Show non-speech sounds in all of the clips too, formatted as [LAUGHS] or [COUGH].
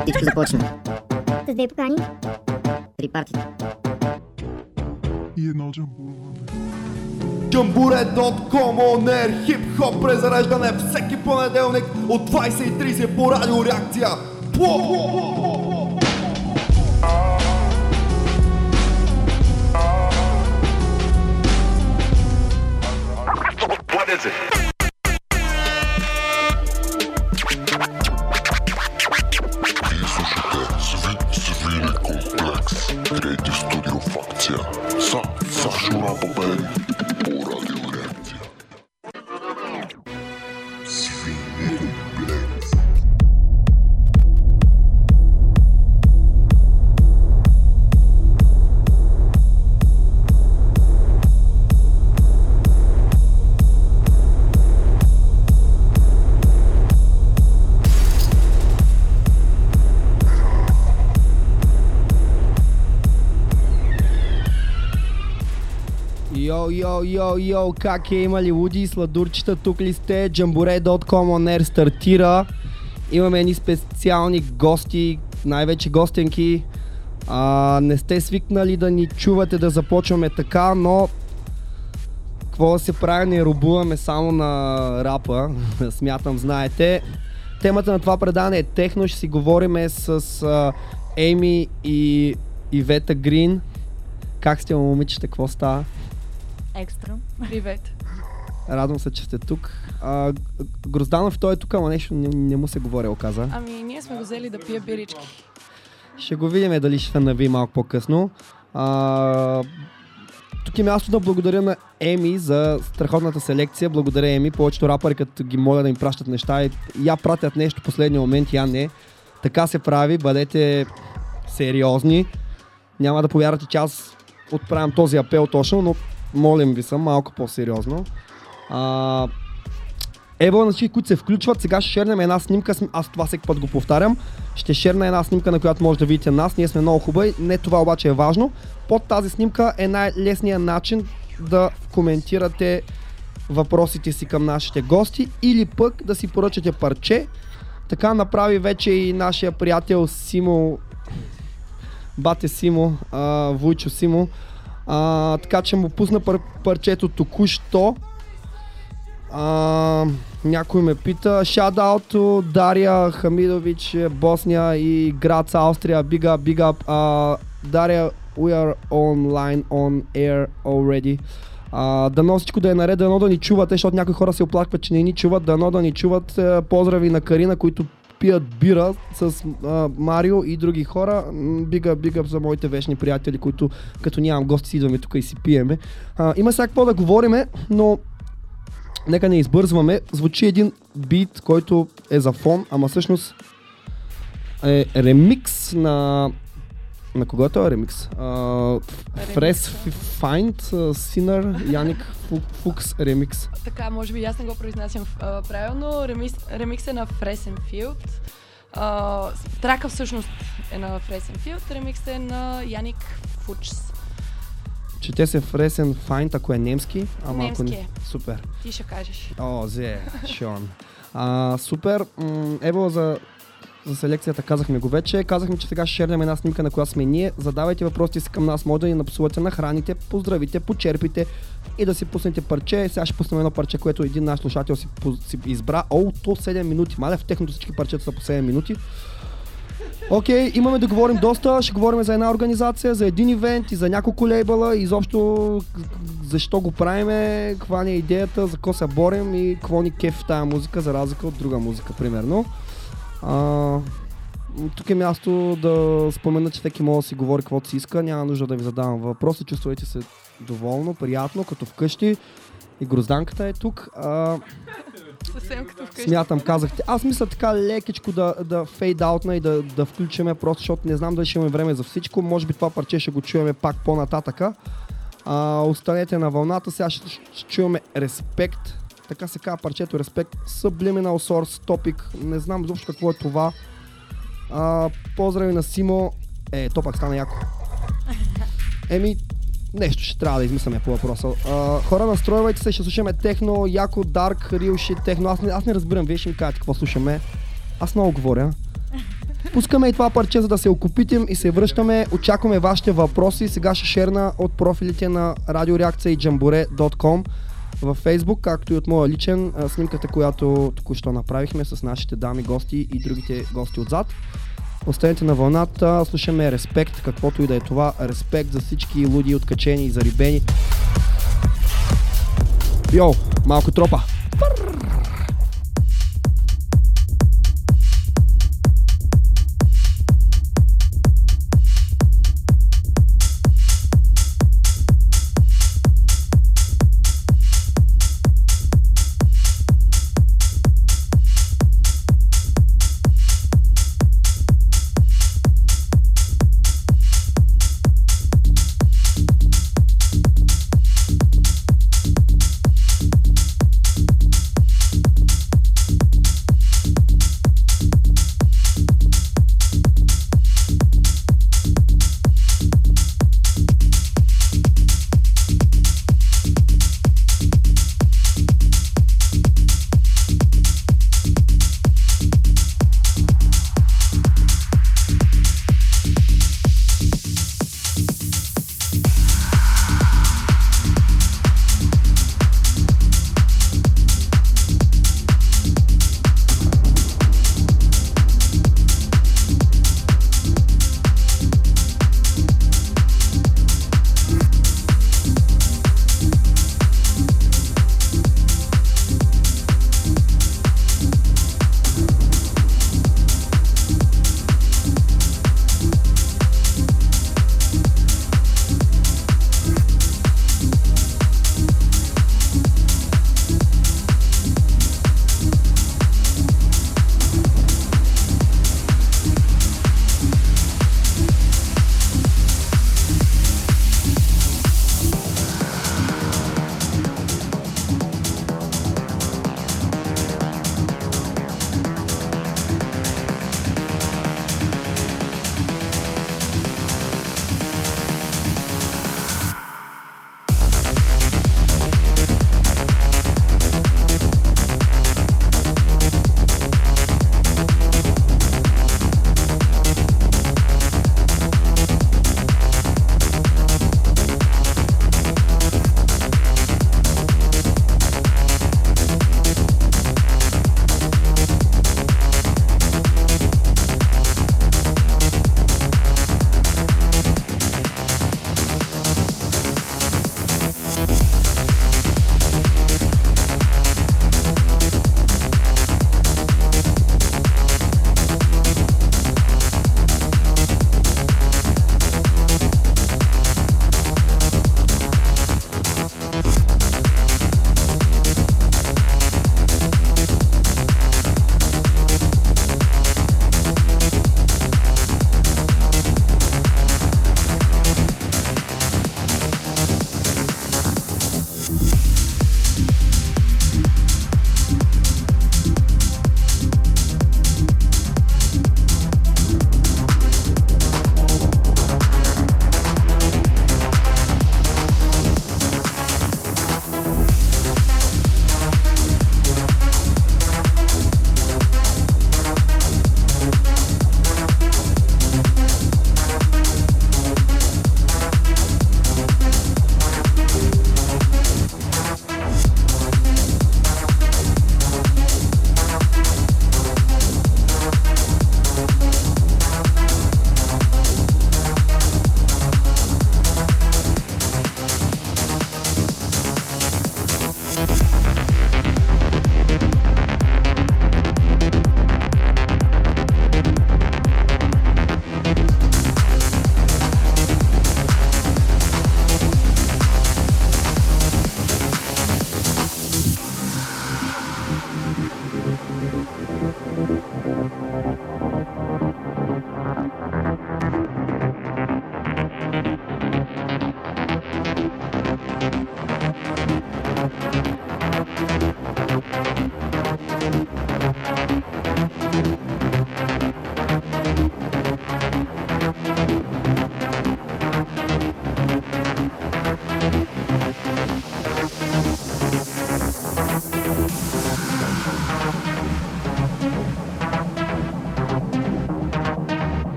Всичко започна. С две покани. Три партията. И едно джамбурване. Джамбуре.com On хип-хоп презареждане всеки понеделник от 20.30 по радиореакция. What is it? Йо, йо, йо, как е имали луди и сладурчета, тук ли сте? Jamboree.com on air стартира. Имаме едни специални гости, най-вече гостенки. А, не сте свикнали да ни чувате да започваме така, но какво да се прави, не рубуваме само на рапа, [LAUGHS] смятам, знаете. Темата на това предаване е техно, ще си говориме с а, Еми и Ивета Грин. Как сте, момичета, какво става? Екстра. Привет. Радвам се, че сте тук. А, Грозданов, той е тук, ама нещо не, не му се говори, оказа. Ами, ние сме го взели да пие бирички. Ще го видим дали ще се нави малко по-късно. А, тук е място да благодаря на Еми за страхотната селекция. Благодаря Еми. Повечето рапъри, като ги моля да им пращат неща, и я пратят нещо в последния момент, я не. Така се прави. Бъдете сериозни. Няма да повярвате, че аз отправям този апел точно, но молим ви съм малко по-сериозно. А, Ево на всички, които се включват, сега ще шернем една снимка, аз това всеки път го повтарям, ще шерна една снимка, на която може да видите нас, ние сме много хубави, не това обаче е важно. Под тази снимка е най-лесният начин да коментирате въпросите си към нашите гости или пък да си поръчате парче. Така направи вече и нашия приятел Симо, бате Симо, а, Вуйчо Симо. А, така че му пусна пар- парчето току-що. А, някой ме пита. Shout out to Дария Хамидович, Босния и Грац, Австрия. Big up, big up. А, Дария, we are online, on air already. А, дано всичко да е наред, дано да ни чувате, защото някои хора се оплакват, че не ни чуват, дано да ни чуват. Е, Поздрави на Карина, които пият бира с а, Марио и други хора. Бига, бига за моите вечни приятели, които като нямам гости си идваме тук и си пиеме. А, има сега какво да говориме, но нека не избързваме. Звучи един бит, който е за фон, ама всъщност е ремикс на... На кого е този ремикс? Фрес Find, Синър, Яник Фу- Фукс ремикс. Така, може би аз не го произнасям а, правилно. Ремикс, ремикс е на Фресенфилд. А, трака всъщност е на Фресенфилд, ремикс е на Яник Фучс. Чете се Фресен Find, ако е немски. Ама ако Немски не... е. Супер. Ти ще кажеш. О, зе, Шон. А, супер. М, Ево за, за селекцията казахме го вече. Казахме, че сега ще шернем една снимка, на която сме ние. Задавайте въпросите си към нас. Може да ни напсувате, нахраните, поздравите, почерпите и да си пуснете парче. Сега ще пуснем едно парче, което един наш слушател си, си избра. О, то 7 минути. Мале, в техното всички парчета са по 7 минути. Окей, okay, имаме да говорим доста. Ще говорим за една организация, за един ивент и за няколко лейбъла. Изобщо защо го правиме, каква ни е идеята, за какво се борим и какво ни кеф в тази музика, за разлика от друга музика, примерно. А, тук е място да спомена, че всеки може да си говори каквото си иска. Няма нужда да ви задавам въпроси. Чувствайте се доволно, приятно, като вкъщи. И грозданката е тук. А, Съвсем като вкъщи. Смятам, казахте. Аз мисля така лекичко да, да фейдаутна и да, да включиме, просто защото не знам дали ще имаме време за всичко. Може би това парче ще го чуваме пак по-нататъка. А, останете на вълната. Сега ще, ще чуваме Респект. Така се казва парчето Респект. Subliminal Source Topic. Не знам изобщо какво е това. А, поздрави на Симо. Е, то пак стана яко. Еми, нещо ще трябва да измисляме по въпроса. А, хора, настройвайте се, ще слушаме техно, яко, дарк, shit, техно. Аз не, аз не разбирам, вие ще ми кажете какво слушаме. Аз много говоря. пускаме и това парче, за да се окупитим и се връщаме. Очакваме вашите въпроси. Сега ще шерна от профилите на радиореакция и jamboree.com във Facebook, както и от моя личен снимката, която току-що направихме с нашите дами гости и другите гости отзад. Останете на вълната, слушаме респект, каквото и да е това. Респект за всички луди, откачени и зарибени. Йоу, малко тропа.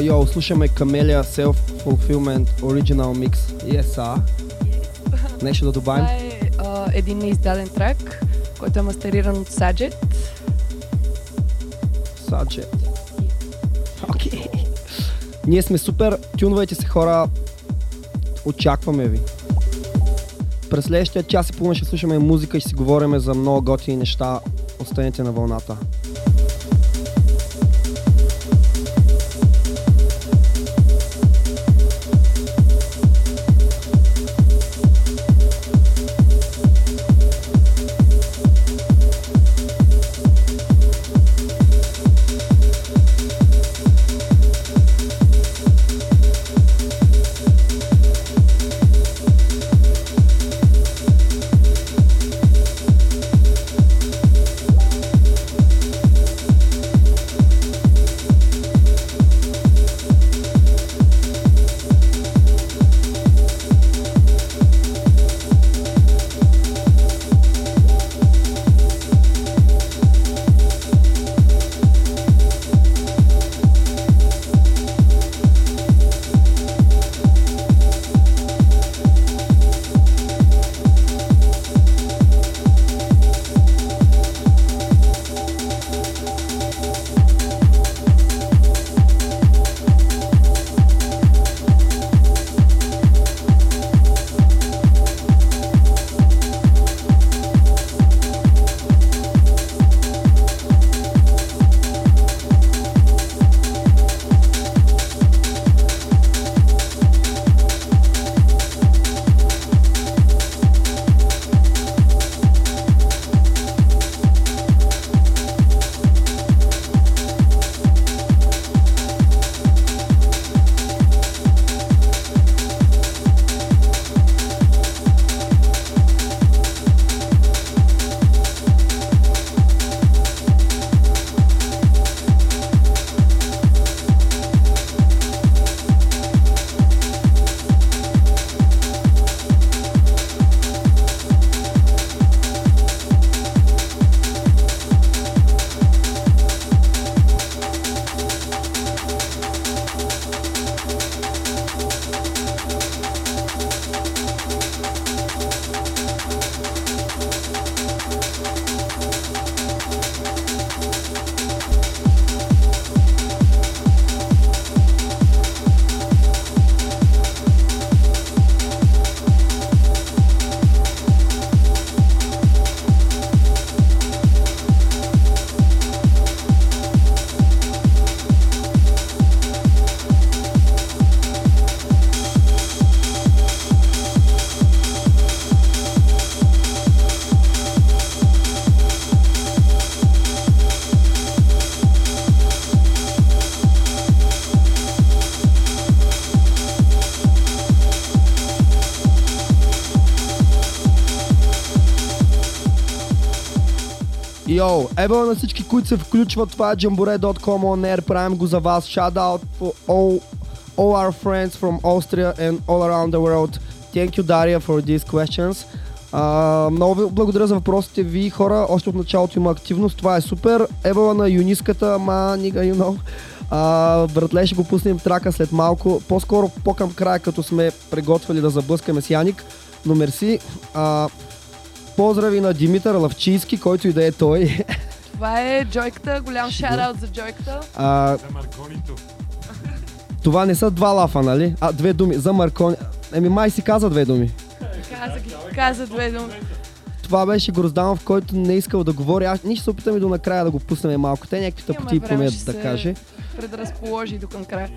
Йо, йо, слушаме Camellia Self-Fulfillment Original Mix. Yes, а? Нещо да добавим? Това е а, един неиздаден трак, който е мастериран от Sajet. Саджет. Окей. Ние сме супер. Тюнвайте се хора. Очакваме ви. През следващия час и половина ще слушаме музика и ще си говорим за много готини неща. Останете на вълната. Йоу, ево на всички, които се включват, това е Jambore.com on air, правим го за вас. Shout out for all, all our friends from Austria and all around the world. Thank you, Daria, for these questions. А, много ви благодаря за въпросите ви, хора. Още от началото има активност. Това е супер. Евала на юниската, ма, нига, you know. А, братле, ще го пуснем трака след малко. По-скоро по-към края, като сме приготвили да заблъскаме с Яник. Но мерси. А, поздрави на Димитър Лавчийски, който и да е той. Това е Джойката, голям шараут за Джойката. А, това не са два лафа, нали? А, две думи. За Маркони. Еми, май си каза две думи. Каза, ги, каза две думи. Това беше Грозданов, който не е искал да говори. Аз ние ще се опитаме до накрая да го пуснем малко. Те някакви тъпоти ще да каже. Предразположи до към края.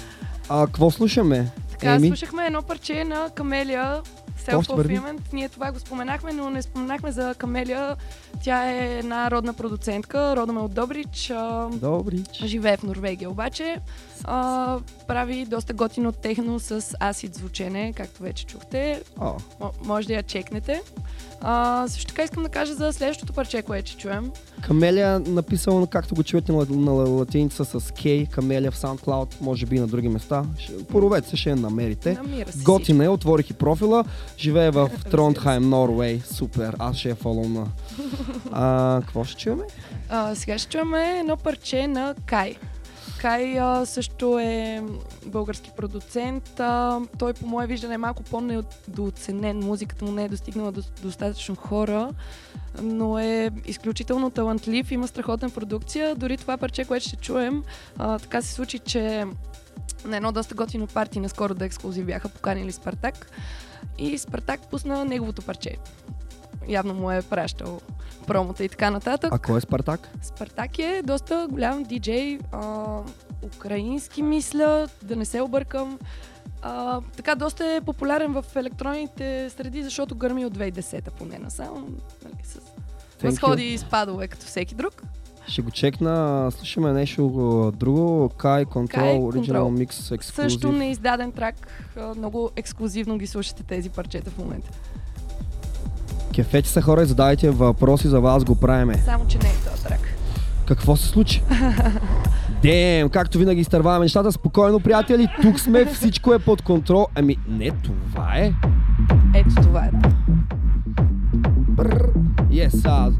А, какво слушаме? Така, Еми? слушахме едно парче на Камелия. Self-Fulfillment. Ние това го споменахме, но не споменахме за Камелия. Тя е една родна продуцентка, родом е от Добрич. А, Добри. живее в Норвегия обаче. А, прави доста готино техно с асид звучене, както вече чухте. О, М- може да я чекнете. А, също така искам да кажа за следващото парче, което ще чуем. Камелия написано, както го чуете на, на латиница с K, Камелия в SoundCloud, може би и на други места. Поровете се, ще я намерите. Намира се Готина е, отворих и профила. Живее в [LAUGHS] Трондхайм, Норвей. Супер, аз ще я фоловна. [LAUGHS] А, какво ще чуваме? А, сега ще чуваме едно парче на Кай. Кай а, също е български продуцент. А, той по мое виждане е малко по-недооценен. Музиката му не е достигнала до достатъчно хора, но е изключително талантлив, има страхотна продукция. Дори това парче, което ще чуем, а, така се случи, че на едно доста готино парти наскоро да ексклюзив бяха поканили Спартак и Спартак пусна неговото парче. Явно му е пращал промота и така нататък. А кой е Спартак? Спартак е доста голям диджей, а, украински мисля, да не се объркам. А, така доста е популярен в електронните среди, защото гърми от 2010-та поне насам. Нали, с възходи и спадове, като всеки друг. Ще го чекна. Слушаме нещо друго. Kai Control Kai Original Control. Mix Също Exclusive. неиздаден трак. Много ексклюзивно ги слушате тези парчета в момента. Кефете са хора и задавайте въпроси за вас, го правиме. Само, че не е този трак. Какво се случи? [LAUGHS] Дем, както винаги изтърваваме нещата. Спокойно, приятели, тук сме, всичко е под контрол. Ами, не, това е. Ето това е. да. Бррр. Yes.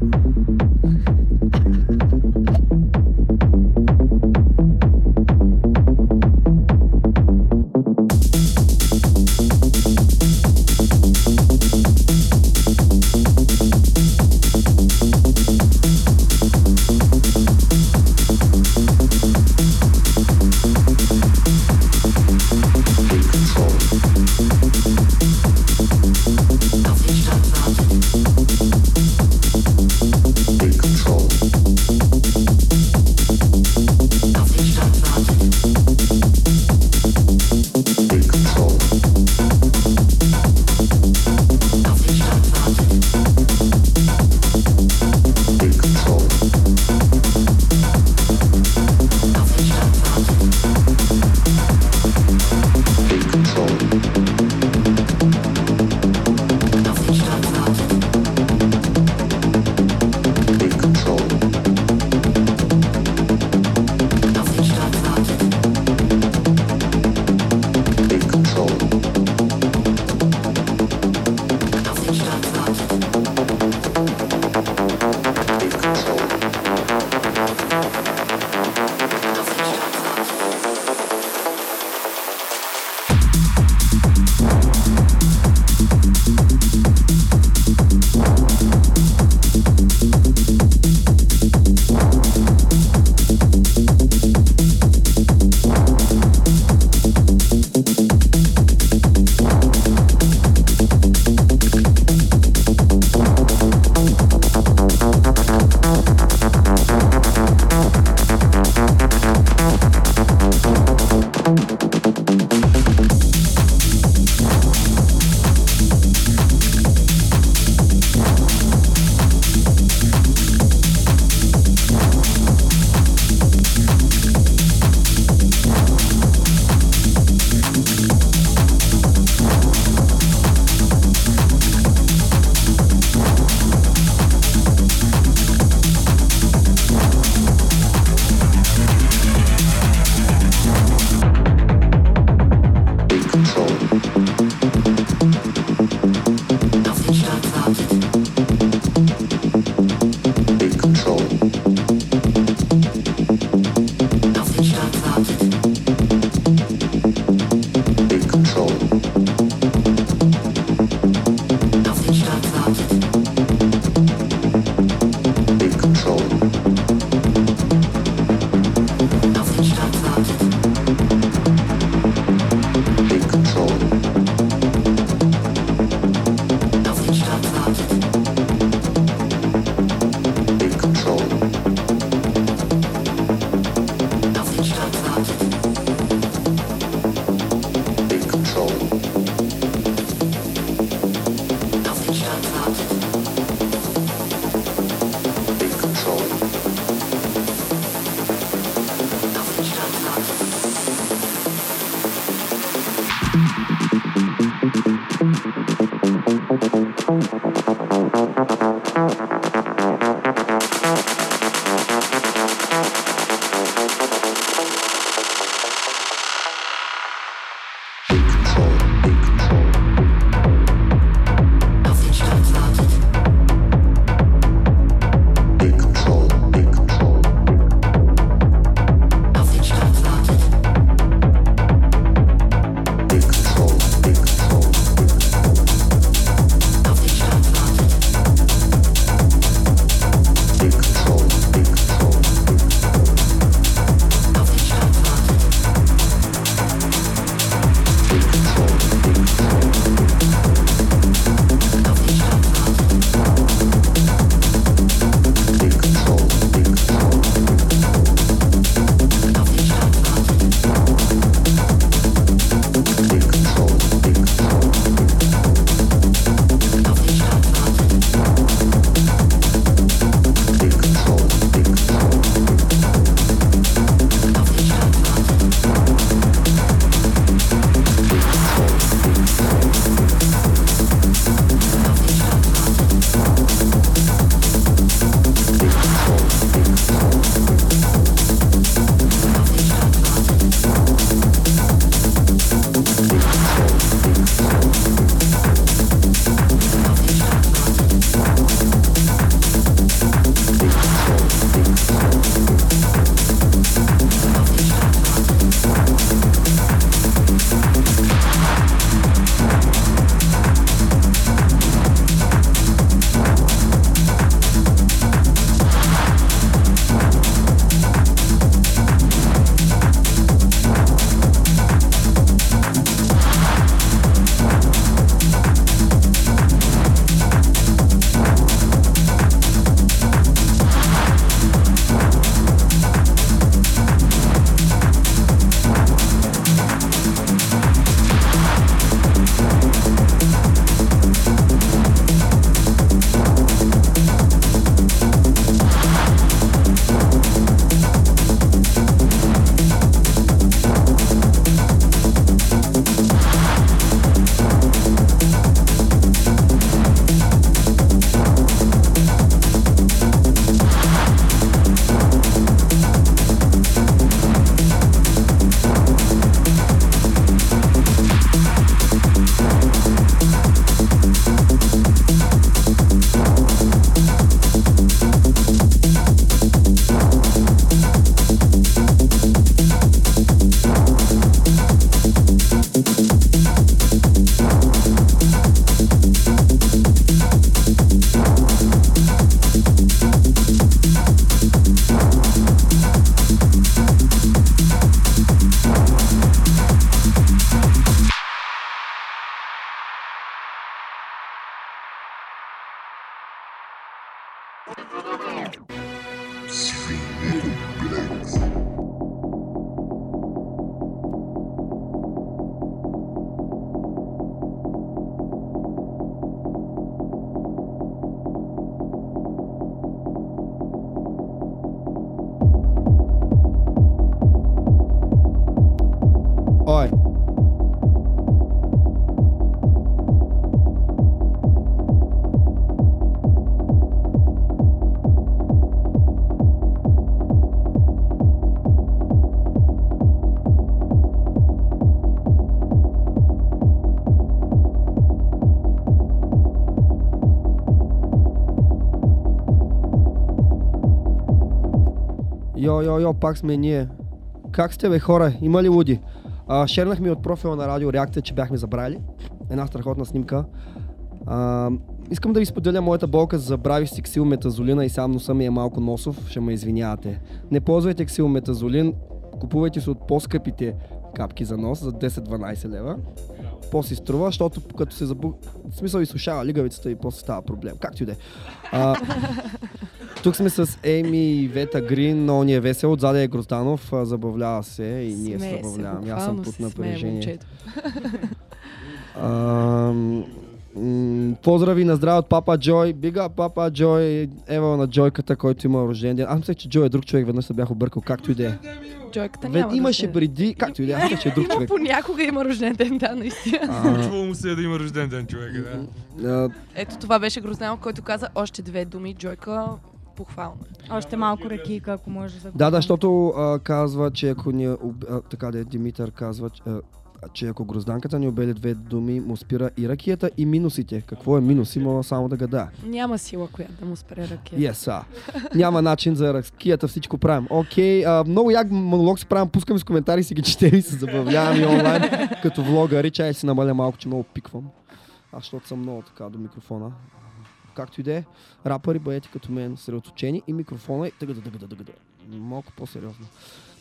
Йо, йо, йо, пак сме ние. Как сте бе хора? Има ли луди? А, шернахме от профила на Радио Реакция, че бяхме забрали. Една страхотна снимка. А, искам да ви споделя моята болка. Забравих си ксилметазолина и сам носа ми е малко носов. Ще ме извинявате. Не ползвайте ксилметазолин. Купувайте се от по-скъпите капки за нос за 10-12 лева. По-си струва, защото като се забу... В смисъл изсушава лигавицата и после става проблем. Както и да е. Тук сме с Еми и Вета Грин, много ни е весело. Отзаде е Грозданов, забавлява се и ние се забавляваме. Аз съм под напрежение. [LAUGHS] Поздрави на здраве от папа Джой. Бига папа Джой. Ева на Джойката, който има рожден ден. Аз мислех, че Джой е друг човек, веднъж се бях объркал, както и да е. Джойката Ве- няма Имаше да се... преди, както и да е, че е друг Ама човек. понякога има рожден ден, да, наистина. [LAUGHS] Случвало му се да има рожден ден човека, да. Ето това беше Грознал, който каза още две думи. Джойка, похвално. Още малко ракийка, ако може да го Да, да, защото а, казва, че ако ни... об- А, така да е, Димитър казва, че, а, че ако грозданката ни обели две думи, му спира и ракията и минусите. Какво е минус? Има само да гада. Няма сила, която да му спре ръке. Yes, а. Няма начин за ракията, всичко правим. Окей, а, много як монолог си правим, пускаме с коментари, си ги четем и се забавлявам и онлайн, [LAUGHS] като влогари. Чай си намаля малко, че много пиквам. Аз защото съм много така до микрофона. Както и да е, рапъри бъдете като мен, съсредоточени и микрофона и тъгада, тъгада, тъгада. Малко по-сериозно.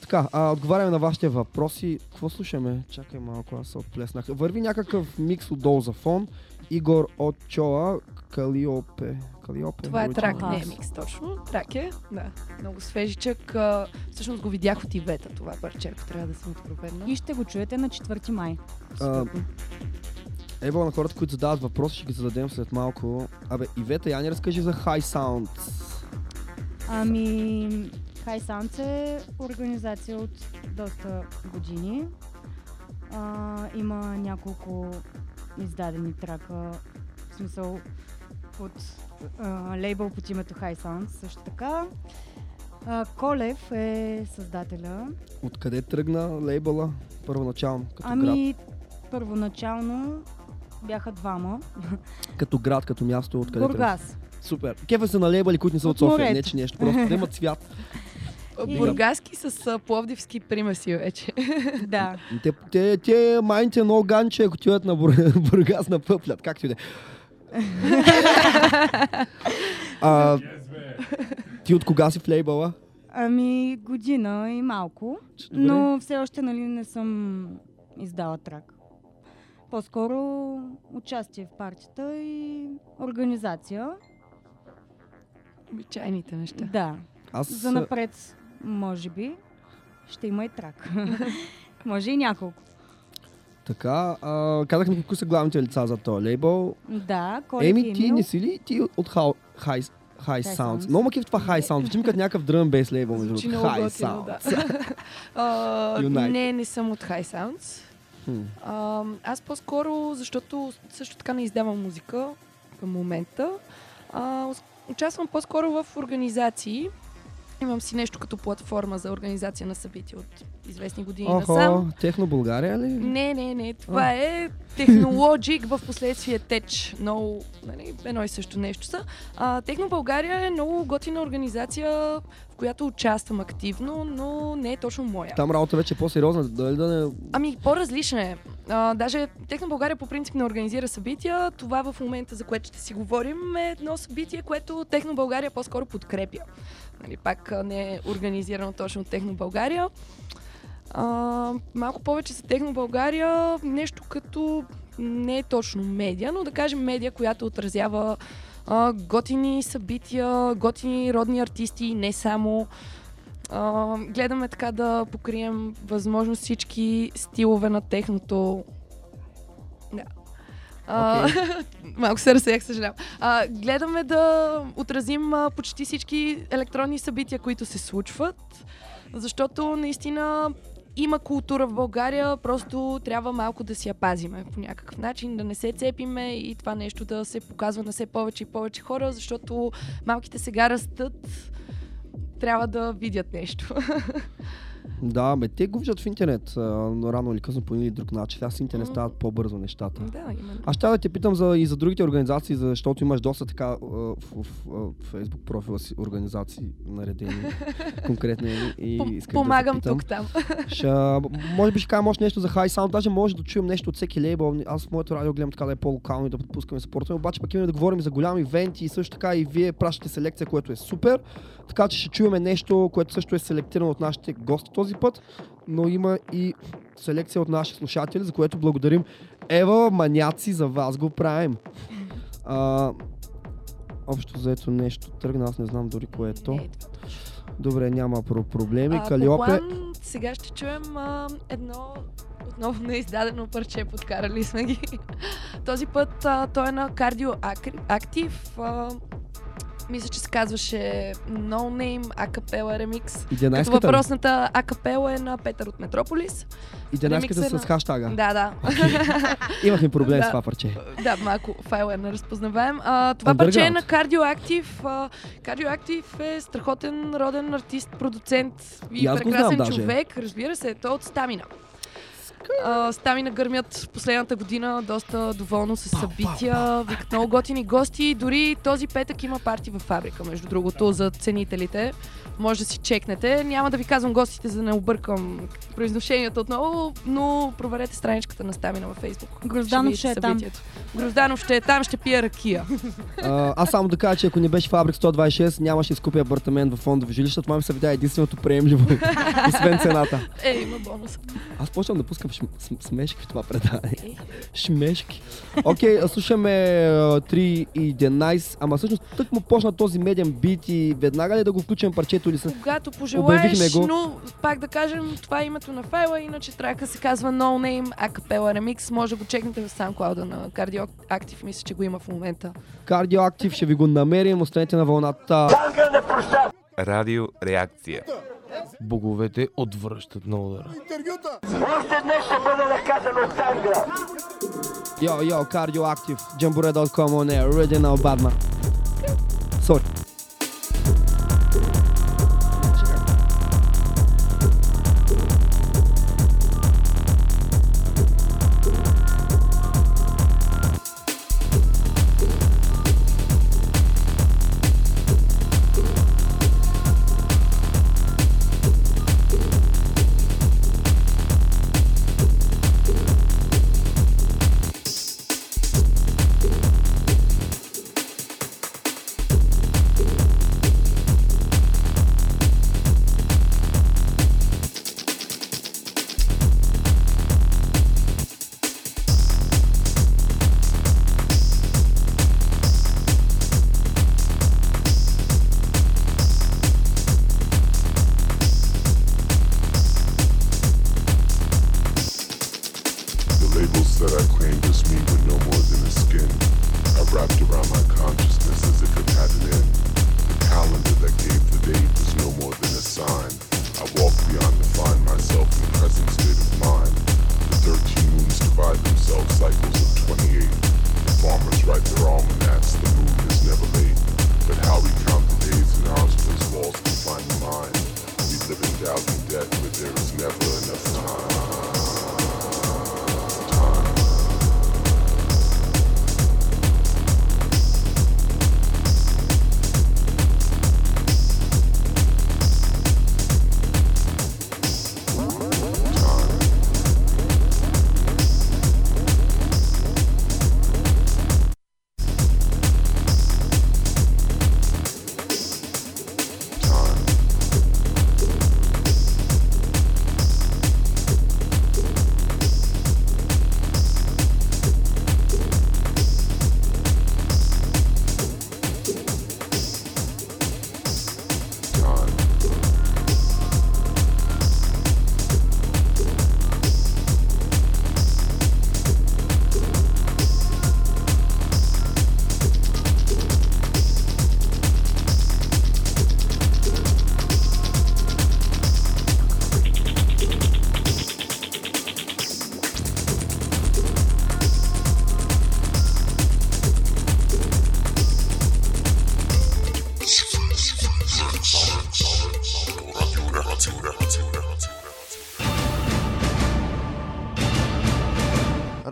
Така, а, отговаряме на вашите въпроси. Какво слушаме? Чакай малко, аз се отплеснах. Върви някакъв микс отдолу за фон. Игор Очоа, Калиопе. Калиопе. Това е трак, не е микс точно. Трак е, да. Много свежичък. Всъщност го видях от Ивета това парче, ако трябва да съм откровенна. И ще го чуете на 4 май. А, Ева на хората, които задават въпроси, ще ги зададем след малко. Абе, Ивета, я ни разкажи за High Sound. Ами, High Sounds е организация от доста години. А, има няколко издадени трака, в смисъл от а, лейбъл под името High Sounds също така. А, Колев е създателя. Откъде тръгна лейбъла първоначално? Като Ами, първоначално бяха двама. Като град, като място, откъде? Бургас. Супер. Кефа се на лейбъли, които не са от От София. морето. Не, че нещо. Просто да имат цвят. [LAUGHS] И- Бургаски с пловдивски примеси вече. [LAUGHS] Да. Те, те, те майните много ганче, ако отиват на Бур... [LAUGHS] Бургас на пъплят. Както и да е. А, Ти от кога си в лейбъла? Ами, година и малко. Добре. Но все още нали, не съм издала трак. По-скоро участие в партията и организация. Обичайните неща. Да. Аз За напред, може би, ще има и трак. [LAUGHS] може и няколко. така, а, казахме кои са главните лица за този лейбъл. Да, Колев Еми, и ти не си ли ти от High, high, high High Sounds? Много ма кеф това High Sounds. Звучи ми като някакъв дръм бейс лейбъл, Звучи много High да. Sounds. [LAUGHS] А, United. не, не съм от High Sounds. А, аз по-скоро, защото също така не издавам музика към момента, а, участвам по-скоро в организации. Имам си нещо като платформа за организация на събития от известни години насам. Охо, Техно България ли? Не, не, не. Това е Технологик, в последствие Теч. Много, нали, едно и също нещо са. А, Техно България е много готина организация, в която участвам активно, но не е точно моя. Там работа вече е по-сериозна. Дали да не... Ами, по-различна е. А, даже Техно България по принцип не организира събития. Това в момента, за което ще си говорим, е едно събитие, което Техно България по-скоро подкрепя. Нали, пак не е организирано точно от Техно България. А, малко повече за Техно България, нещо като не е точно медия, но да кажем медия, която отразява а, готини събития, готини родни артисти, не само. А, гледаме така да покрием възможно всички стилове на техното. А, [LAUGHS] малко се разсеях, съжалявам. А, гледаме да отразим а, почти всички електронни събития, които се случват, защото наистина има култура в България, просто трябва малко да си я пазиме по някакъв начин, да не се цепиме и това нещо да се показва на все повече и повече хора, защото малките сега растат, трябва да видят нещо. [LAUGHS] Да, бе, те го виждат в интернет, рано или късно по един или друг начин. Сега с интернет Мгм. стават по-бързо нещата. да, именно. Аз ще да те питам за, и за другите организации, защото имаш доста така в, в, в Facebook профила си организации наредени [LAUGHS] конкретни и Пом- исках помагам да питам. тук-там. Ще, може би ще кажем още нещо за High Sound, даже може да чуем нещо от всеки лейбъл. Аз в моето радио гледам така да е по-локално и да подпускаме спорта, обаче пък имаме да говорим за голями ивенти и също така и вие пращате селекция, което е супер. Така че ще чуем нещо, което също е селектирано от нашите гости този път, но има и селекция от наши слушатели, за което благодарим. Ева, маняци, за вас го правим. А, общо заето нещо тръгна, аз не знам дори кое е то. Добре, няма про- проблеми. А, Калиопе, план, сега ще чуем а, едно отново неиздадено парче, подкарали сме ги. [LAUGHS] Този път а, той е на Ac- Active. А, мисля, че се казваше No Name Acapella Remix. Като 11-ката. въпросната акапела е на Петър от Метрополис. 11-ката ремикса с на- хаштага. Да, да. Имахме проблем с това парче. да, малко файл е неразпознаваем. А, това парче е на. А, Cardioactive е страхотен роден артист, продуцент и, И прекрасен знам даже. човек. Разбира се, той е от Стамина. А, Стамина гърмят последната година доста доволно с събития, викат много готини гости. Дори този петък има парти във фабрика, между другото, за ценителите. Може да си чекнете. Няма да ви казвам гостите, за да не объркам произношенията отново, но проверете страничката на Стамина във Facebook. Грозданов видите ще е там. събитието. Грозданов ще е там, ще пие ракия. А, аз само да кажа, че ако не беше Фабрик 126, нямаше да изкупя апартамент в фондово жилище. Това ми се видя единственото приемливо, [LAUGHS] освен цената. Е, има бонус. Аз почвам да пускам смешки в това предание. Шмешки. Окей, а слушаме а, 3 и 11, ама всъщност тък му почна този меден бит и веднага ли да го включим парчето или са... Когато пожелаеш, го. но пак да кажем, това е името на файла, иначе трака се казва No Name Acapella Remix. Може да го чекнете в SoundCloud на Cardio Active, мисля, че го има в момента. Кардиоактив, ще ви го намерим, останете на вълната. Радио Реакция. Боговете отвръщат на удара. Yo, yo, Cardioactive, Jamboree.com on air, original Batman. Sorry.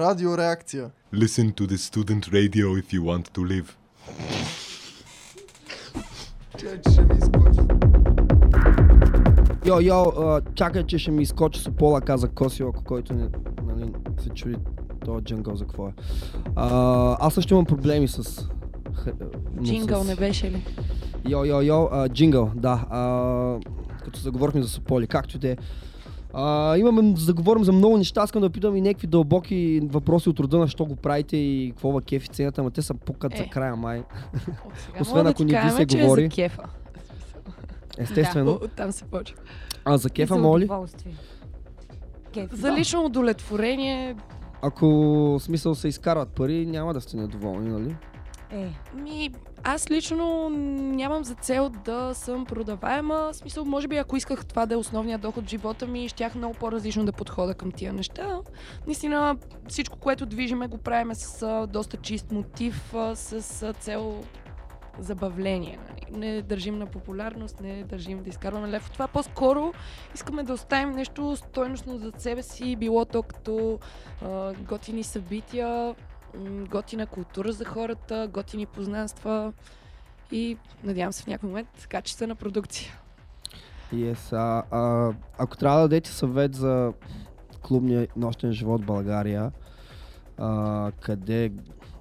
Радиореакция. Listen to the student radio if you want to live. Че ще ми изкочи. Йо, йо, чакай, че ще ми изкочи с пола, каза Косио, ако който не, нали, се чуди този джангъл за какво е. А, аз също имам проблеми с... но Джингъл с- не беше ли? Йо, йо, йо, а, джингъл, да. А, като заговорихме за Сополи, както и да е. А, имаме, за да говорим за много неща, искам да питам и някакви дълбоки въпроси от рода на що го правите и какво ва кефи цената, ама те са пукат за Е. края май. [LAUGHS] Освен ако да ти не ви се че говори. е за кефа. Естествено. От там се почва. А за кефа, за моли? За лично удовлетворение, Ако смисъл се изкарват пари, няма да сте недоволни, нали? Е, ми, аз лично нямам за цел да съм продаваема. В смисъл, може би ако исках това да е основният доход в живота ми, щях много по-различно да подхода към тия неща. Наистина, всичко, което движиме, го правиме с доста чист мотив, с цел забавление. Нали? Не държим на популярност, не държим да изкарваме лев. от Това по-скоро искаме да оставим нещо стойностно за себе си, било то като а, готини събития, готина култура за хората, готини познанства и надявам се в някой момент качествена продукция. Yes, а, а, ако трябва да дадете съвет за клубния нощен живот в България, а, къде...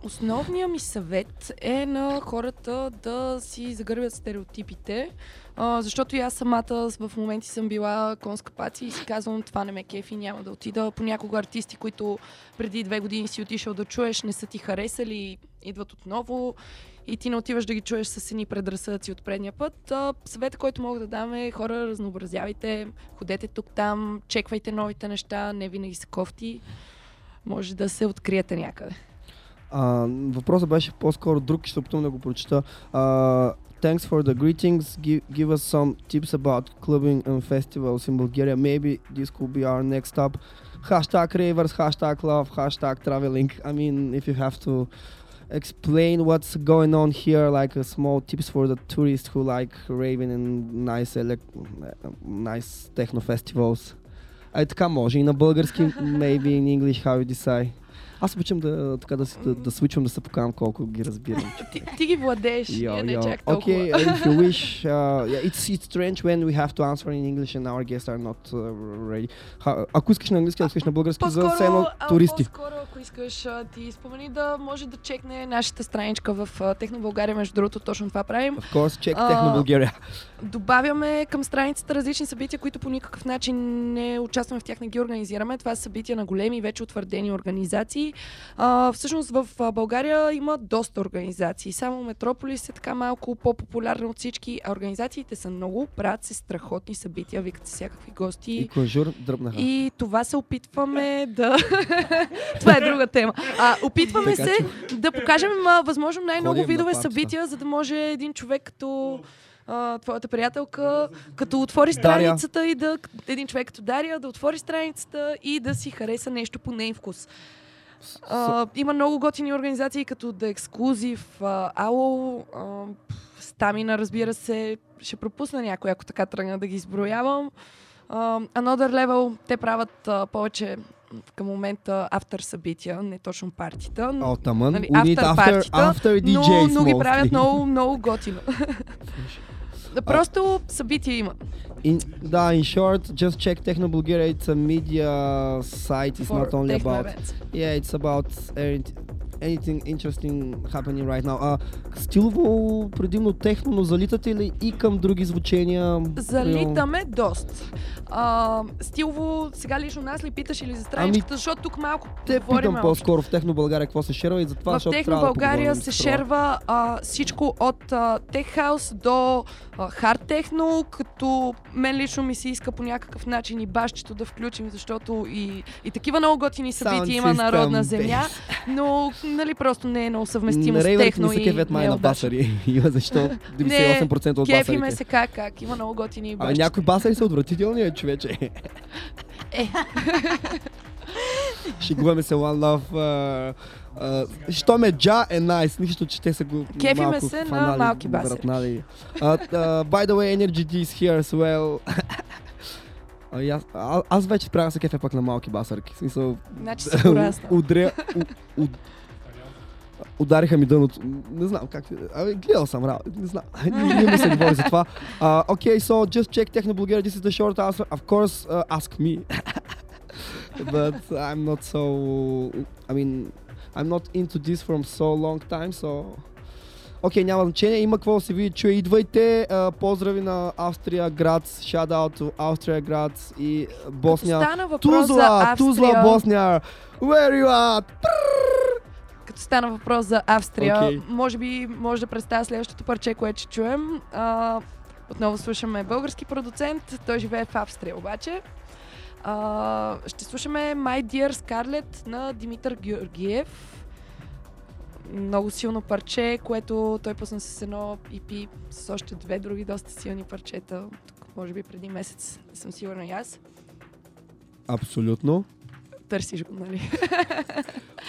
Основният ми съвет е на хората да си загърбят стереотипите, а, защото и аз самата в моменти съм била конска паци и си казвам това не ме кефи, няма да отида. Понякога артисти, които преди две години си отишъл да чуеш, не са ти харесали, идват отново и ти не отиваш да ги чуеш с едни предразсъдъци от предния път. А, съвета, който мога да дам е хора, разнообразявайте, ходете тук-там, чеквайте новите неща, не винаги са кофти. Може да се откриете някъде. А, въпросът беше по-скоро друг, ще се опитам да го прочета. А, thanks for the greetings. Give, give us some tips about clubbing and festivals in Bulgaria. Maybe this could be our next stop. Hashtag ravers, hashtag love, hashtag traveling. I mean, if you have to explain what's going on here, like a small tips for the tourists who like raving and nice, elec- nice techno festivals. Ай така може и на български, [LAUGHS] maybe in English, how you decide. Аз обичам да, така, да, да, да свичвам, да се покавам колко ги разбирам. Ти, ти ги владееш, Yo, не yo. чак толкова. Okay, uh, if you wish, uh, yeah, it's, it's strange when we have to answer in English and our guests are not uh, ready. Ha, ако искаш на английски, ако искаш на български, за все едно туристи. по-скоро, ако искаш, ти спомени да може да чекне нашата страничка в а, Техно България. Между другото, точно това правим. Of course, check Techno Bulgaria. Добавяме към страницата различни събития, които по никакъв начин не участваме в тях, не ги организираме. Това са събития на големи, вече утвърдени организации. А, всъщност в България има доста организации. Само Метрополис е така малко по-популярна от всички. А организациите са много, правят се страхотни събития, викат се всякакви гости. И конжур дръпнаха. И това се опитваме да... [LAUGHS] това е друга тема. А, опитваме се да покажем а, възможно най-много Ходим видове събития, за да може един човек като а, твоята приятелка, като отвори Дария. страницата и да... Един човек като Дария да отвори страницата и да си хареса нещо по нейн вкус. А, има много готини организации, като The Exclusive, а, Ало, а, Стамина, разбира се. Ще пропусна някой, ако така тръгна да ги изброявам. Uh, Another Level, те правят а, повече към момента автор събития, не точно партита. но- таман. нали, автор after, партита, after но, но ги правят много, много готино. [LAUGHS] Просто събития има. In, да, in short, just check Techno Bulgaria. It's a media site. It's For not only about events. Yeah, it's about anything, interesting happening right now. А, стилово предимно техно, но залитате ли и към други звучения? Залитаме доста. А, стилово, сега лично нас ли питаш или за страничката, защото тук малко Ами, Те говорим питам по-скоро в Техно България какво се шерва и затова, в Техно да България поговорим се шерва а, всичко от а, тех хаус до а, хард техно, като мен лично ми се иска по някакъв начин и башчето да включим, защото и, и такива много готини събития има на родна system, земя, но нали просто не е много съвместимо с техно и кефят май е на басари. [LAUGHS] Има защо 98% от Кефиме басарите. се как, как. Има много готини А башчета. някои басари са отвратителни, е, човече. [LAUGHS] Е. Шегуваме се One Love. а, а, Що ме джа е найс, нищо, че те са го Кефиме малко се на фанали, малки басари. вратнали. А, а, by the way, Energy D is here as well. [LAUGHS] А, а, аз вече спрях да се кефя пък на малки басърки. Смисъл, Значи си [LAUGHS] порасна. удря, у, у, удариха ми дъното. Не знам как. Абе, гледал съм работа. Не знам. [LAUGHS] не, не ми се говори за това. Uh, okay, so just check Techno Bulgaria. This is the short answer. Of course, uh, ask me. [LAUGHS] But I'm not so. I mean, I'm not into this from so long time, so. Окей, okay, няма значение. Има какво се види, чуе. Идвайте. Uh, поздрави на Австрия град. Shout out to Австрия град и Босния. Стана въпрос за Тузла, Австрия. Тузла, Босния. Where you at? Като стана въпрос за Австрия, Окей. може би може да представя следващото парче, което ще чуем. А, отново слушаме български продуцент, той живее в Австрия обаче. А, ще слушаме My Dear Scarlett на Димитър Георгиев. Много силно парче, което той пусна с едно EP с още две други доста силни парчета. Тук, може би преди месец, не съм сигурна и аз. Абсолютно. Търсиш го, нали?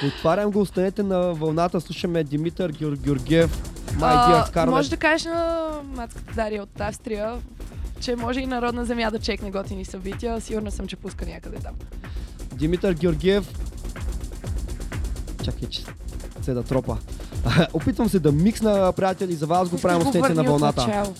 [LAUGHS] Отварям го, останете на вълната, слушаме Димитър Геор- Георгиев, Scarlett. Може да кажеш на мацката Дария от Австрия, че може и Народна земя да чекне готини събития. Сигурна съм, че пуска някъде там. Димитър Георгиев. Чакай, че се да тропа. [LAUGHS] Опитвам се да миксна, приятели, за вас го правим, останете на вълната. начало.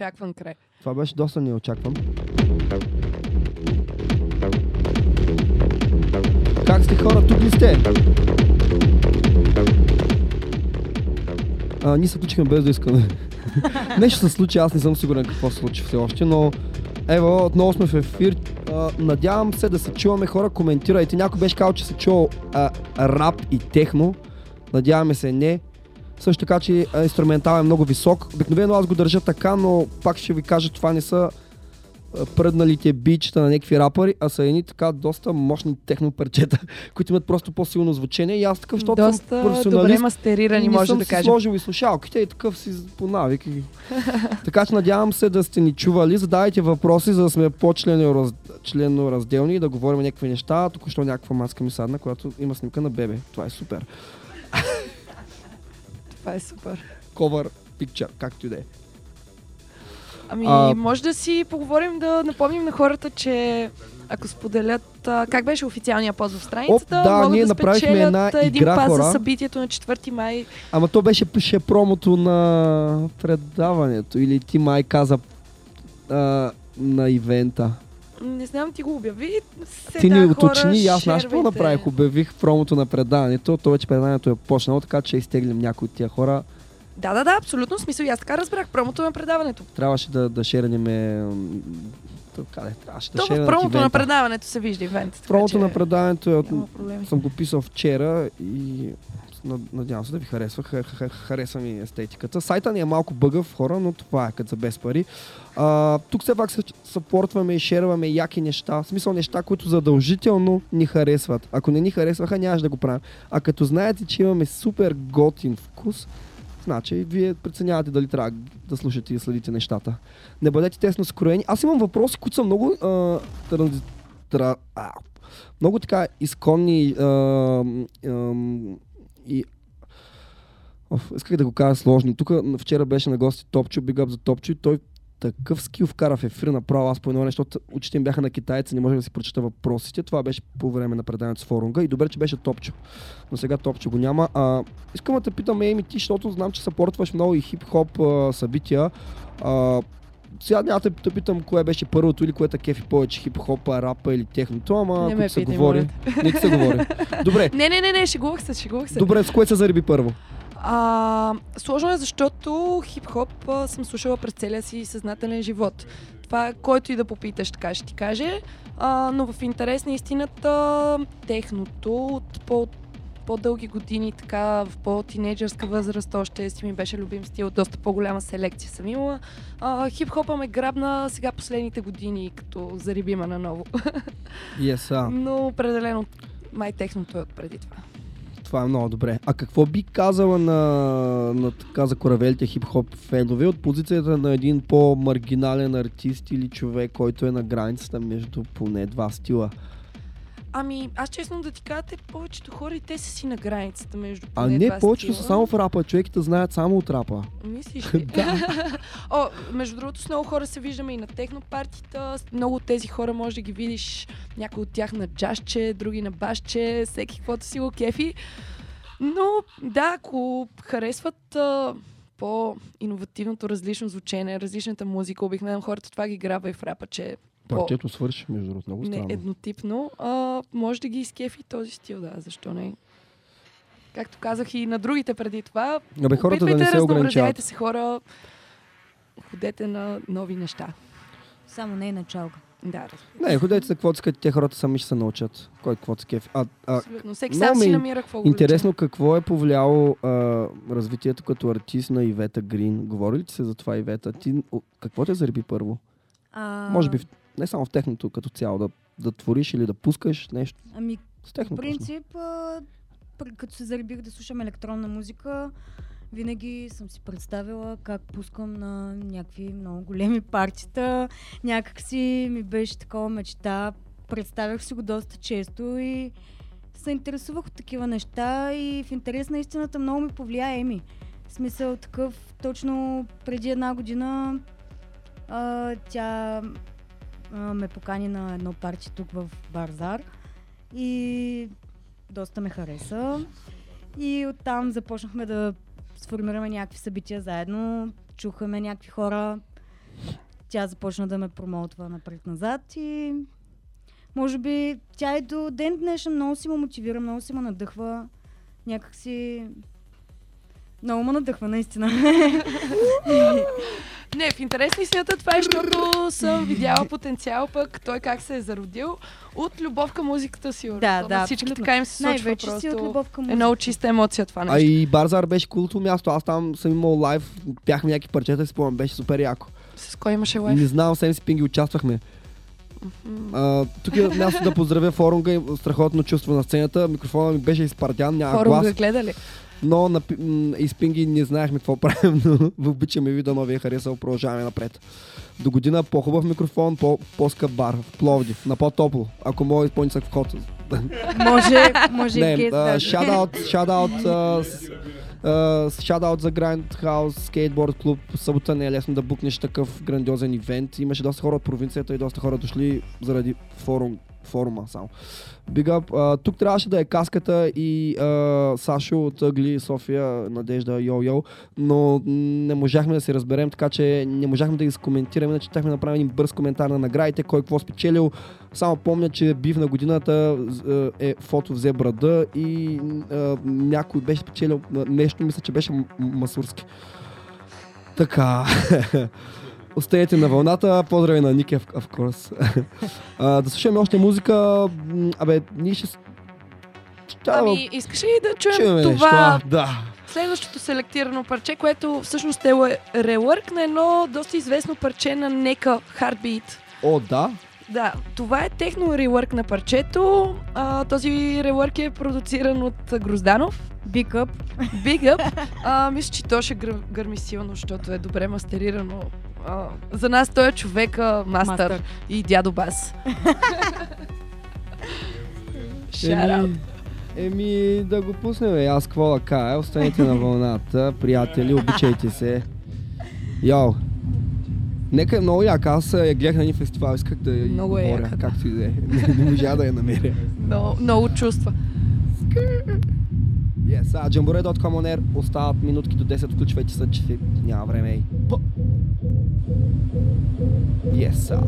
Един неочакван край. Това беше доста неочакван. Как сте хора? Тук ли сте? А, ние се включихме без да искаме. [LAUGHS] Нещо се случи, аз не съм сигурен какво се случи все още, но ево, отново сме в ефир. А, надявам се да се чуваме хора, коментирайте. Някой беше казал, че се чува а, рап и техно. Надяваме се не. Също така, че инструментал е много висок. Обикновено аз го държа така, но пак ще ви кажа, това не са пръдналите бичета на някакви рапъри, а са едни така доста мощни технопарчета, [LAUGHS] които имат просто по-силно звучение. И аз такъв, защото съм Доста добре професионалист. мастерирани, и не може съм да кажем. сложил и слушалките и такъв си по навик. [LAUGHS] Така че надявам се да сте ни чували. Задавайте въпроси, за да сме по-члено члено разделни и да говорим някакви неща. Току-що някаква маска ми садна, която има снимка на бебе. Това е супер. [LAUGHS] Това е супер. Cover picture, както и да е. Ами, А- може да си поговорим, да напомним на хората, че ако споделят а, как беше официалния пост в страницата, Оп, да, могат ние да направихме спечелят една а, един игра, пас хора. за събитието на 4 май. Ама то беше пише промото на предаването. Или ти май каза а, на ивента. Не знам, ти го обяви. Сега Ти ни уточни аз знаеш какво направих. Обявих промото на предаването. То вече предаването е почнало, така че изтеглим някои от тия хора. Да, да, да, абсолютно. Смисъл, и аз така разбрах промото на предаването. Трябваше да, да шераниме... м, Така де, трябваше да То в промото на предаването се вижда ивент. Промото че на предаването е от... Съм го писал вчера и надявам се да ви харесва. Ха- ха- Хареса ми естетиката. Сайта ни е малко бъгъв хора, но това е като за без пари. А, тук все пак се съпортваме и шерваме яки неща. В смисъл неща, които задължително ни харесват. Ако не ни харесваха, нямаше да го правим. А като знаете, че имаме супер готин вкус, значи вие преценявате дали трябва да слушате и следите нещата. Не бъдете тесно скроени. Аз имам въпроси, които са много а, транзи- тра, а, много така изконни а, а, и Оф, исках да го кажа сложно. Тук вчера беше на гости Топчо, Up за Топчо и той такъв скил вкара в ефир направо аз по едно нещо, очите им бяха на китайци, не можех да си прочета въпросите. Това беше по време на предаването с форунга и добре, че беше Топчо. Но сега Топчо го няма. А, искам да те питам, Еми, ти, защото знам, че съпортваш много и хип-хоп а, събития. А, сега няма да те питам кое беше първото или кое е кефи повече хип-хопа, рапа или техното, ама Не ме се говори. Не се говори. Добре, [LAUGHS] Не, не, не, не, шегувах се, шегувах се. добре, с кое се зареби първо? А, сложно е, защото хип-хоп а, съм слушала през целия си съзнателен живот. Това който и да попиташ, така ще ти каже. А, но в интерес на истината, техното от по по-дълги години, така в по-тинейджърска възраст, още си ми беше любим стил, доста по-голяма селекция съм имала. А, хип-хопа ме грабна сега последните години, като зарибима наново. [LAUGHS] Yes, а. Но определено май техното е от преди това. Това е много добре. А какво би казала на, на така за коравелите хип-хоп фенове от позицията на един по-маргинален артист или човек, който е на границата между поне два стила? Ами, аз честно да ти кажа, те повечето хора и те са си на границата между А не, повечето са само в рапа. Човеките знаят само от рапа. Мислиш [LAUGHS] ли? [LAUGHS] О, между другото, с много хора се виждаме и на технопартита. Много от тези хора може да ги видиш, някои от тях на джазче, други на басче, всеки каквото си го кефи. Но да, ако харесват а, по-инновативното, различно звучение, различната музика, обикновено хората това ги грабва и в рапа, че Партието свърши, между другото, много не странно. еднотипно, а, може да ги изкефи този стил, да, защо не? Както казах и на другите преди това, Абе, хората да не се ограничават. се хора, ходете на нови неща. Само не е началка. Да, разбира Не, ходете за какво искат, те хората сами ще се научат. Кой какво се. А, а, Абсолютно. Всеки сам си намира какво го Интересно какво е повлияло а, развитието като артист на Ивета Грин. Говори ли ти се за това, Ивета? Ти, о, какво те зареби първо? А, Може би не само в техното като цяло, да, да твориш или да пускаш нещо Ами, с по техно. принцип, а, като се заребих да слушам електронна музика, винаги съм си представила как пускам на някакви много големи партита. Някак си ми беше такова мечта. Представях си го доста често и се интересувах от такива неща и в интерес на истината много ми повлия Еми. В смисъл такъв, точно преди една година а, тя ме покани на едно парти тук в Барзар и доста ме хареса. И оттам започнахме да сформираме някакви събития заедно. чухаме някакви хора. Тя започна да ме промоутва напред-назад и може би тя и до ден днешен много си ме мотивира, много си ме надъхва. Някакси много ме надъхва, наистина. Не, в интересни свята това е, защото съм видяла потенциал пък той как се е зародил от любов към музиката си. Да, да, Всички така им се случва Най-вече просто. си от любов към Е много музиката. чиста емоция това А нещо. и Барзар беше култо място. Аз там съм имал лайв, бяхме някакви парчета и спомням, беше супер яко. С кой имаше лайф? Не знам, Сем си пинги участвахме. А, тук е място да поздравя форунга и страхотно чувство на сцената. Микрофона ми беше изпардян, няма Хора глас. го гледали. Но на, м, и с Пинги не знаехме какво [LAUGHS] правим, но обичаме ви, дано ви е харесал, продължаваме напред. До година по-хубав микрофон, по- по-скъп бар в Пловдив, на по-топло, ако мога изпълни са вход. [LAUGHS] Може, може и Не, да. шадаут, шадаут, шадаут за Grindhouse скейтборд клуб. Събота не е лесно да букнеш такъв грандиозен ивент. Имаше доста хора от провинцията и доста хора дошли заради форум, форума само. Big тук трябваше да е каската и а, Сашо от Ъгли, София, Надежда, йо-йо, но не можахме да се разберем, така че не можахме да ги коментираме, иначе щяхме да направим един бърз коментар на наградите, кой какво спечелил. Само помня, че бив на годината е фото взе брада и а, някой беше спечелил нещо, мисля, че беше масурски. Така. [LAUGHS] Остаете на вълната. Поздрави на Ники, of, course. [LAUGHS] а, да слушаме още музика. Абе, ние ще... ще Ами, искаш ли да чуем това а, Да. следващото селектирано парче, което всъщност е релърк на едно доста известно парче на Нека Heartbeat. О, да. Да, това е техно релърк на парчето. А, този релърк е продуциран от Грозданов. Big up. Big Up. [LAUGHS] А, мисля, че то ще гър, гърми силно, защото е добре мастерирано. А, за нас той е човека мастър, Мастър. и дядо Бас. Out. Еми, еми, да го пуснем. бе. Аз какво да кажа? Останете на вълната, приятели, обичайте се. Йоу. Нека е много яка. Аз я гледах на един фестивал, исках да я Много е говоря, яка, да. както и да е. Не, не можа да я намеря. Много, много чувства. Yes, а Jamboree.com on air остават минутки до 10, включвайте се, че няма време. Ей. П. Yes, а.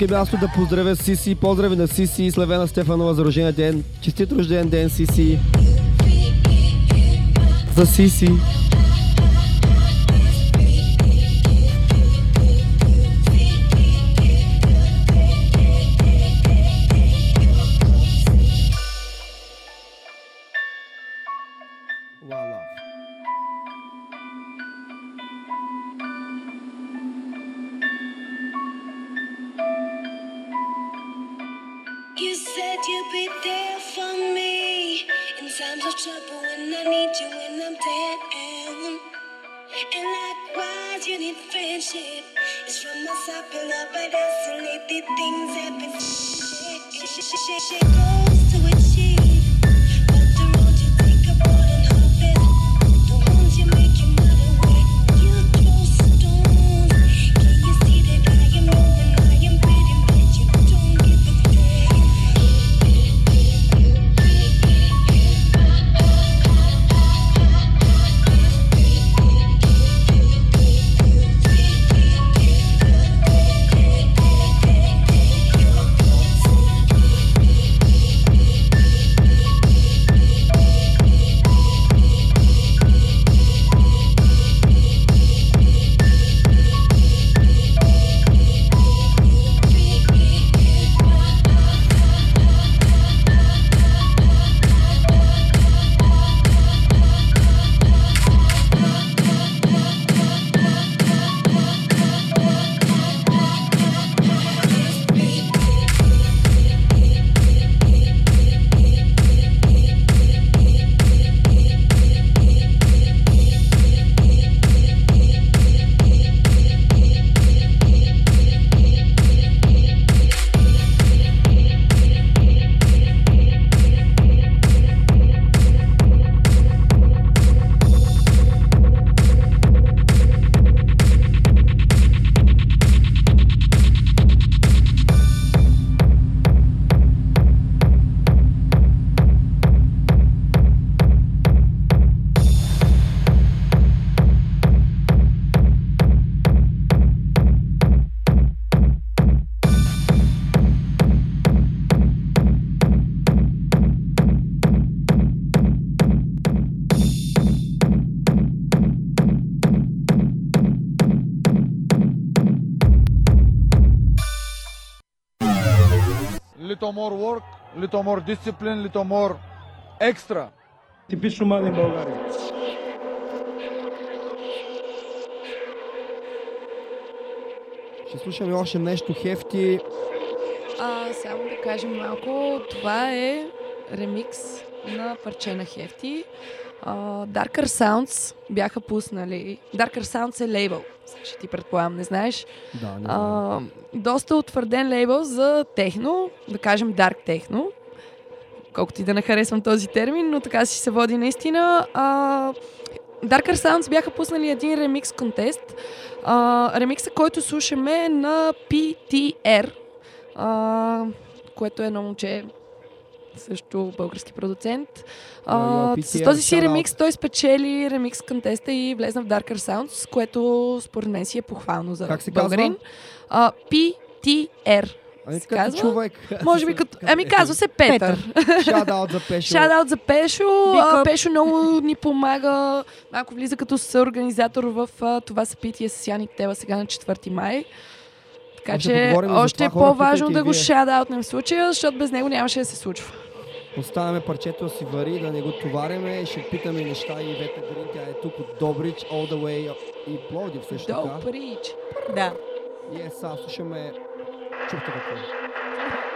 Тук е място да поздравя Сиси. Поздрави на Сиси и Славена Стефанова за рождения ден. Честит рожден ден, Сиси. За Сиси. Little more discipline, little more extra. Типично млади България. Ще слушаме още нещо хефти. А, само да кажем малко, това е ремикс на парче на Хефти. А, Darker Sounds бяха пуснали. Darker Sounds е лейбъл. Ще ти предполагам, не знаеш. Да, не А, доста утвърден лейбъл за техно, да кажем Dark Techno. Колкото и да не харесвам този термин, но така си се води наистина. А, Darker Sounds бяха пуснали един ремикс контест. А, ремикса, който слушаме е на PTR, а, което е едно момче, също български продуцент. А, йо, с този си ремикс той спечели ремикс контеста и влезна в Darker Sounds, което според мен си е похвално за Как българин. А, PTR. Ами като казва. човек. Може би като... Ами казва се Петър. Шадаут за Пешо. Шадаут за Пешо. Up. Пешо много ни помага. Малко влиза като съорганизатор в това събитие с Яник Тева сега на 4 май. Така че още е по-важно да го вие. шадаутнем в случая, защото без него нямаше да се случва. Оставяме парчето да си вари, да не го товареме. Ще питаме неща и Вета Грин. Тя е тук от Добрич, all the way и Пловдив също така. Добрич. Да. И е, сега слушаме чухте какво. е.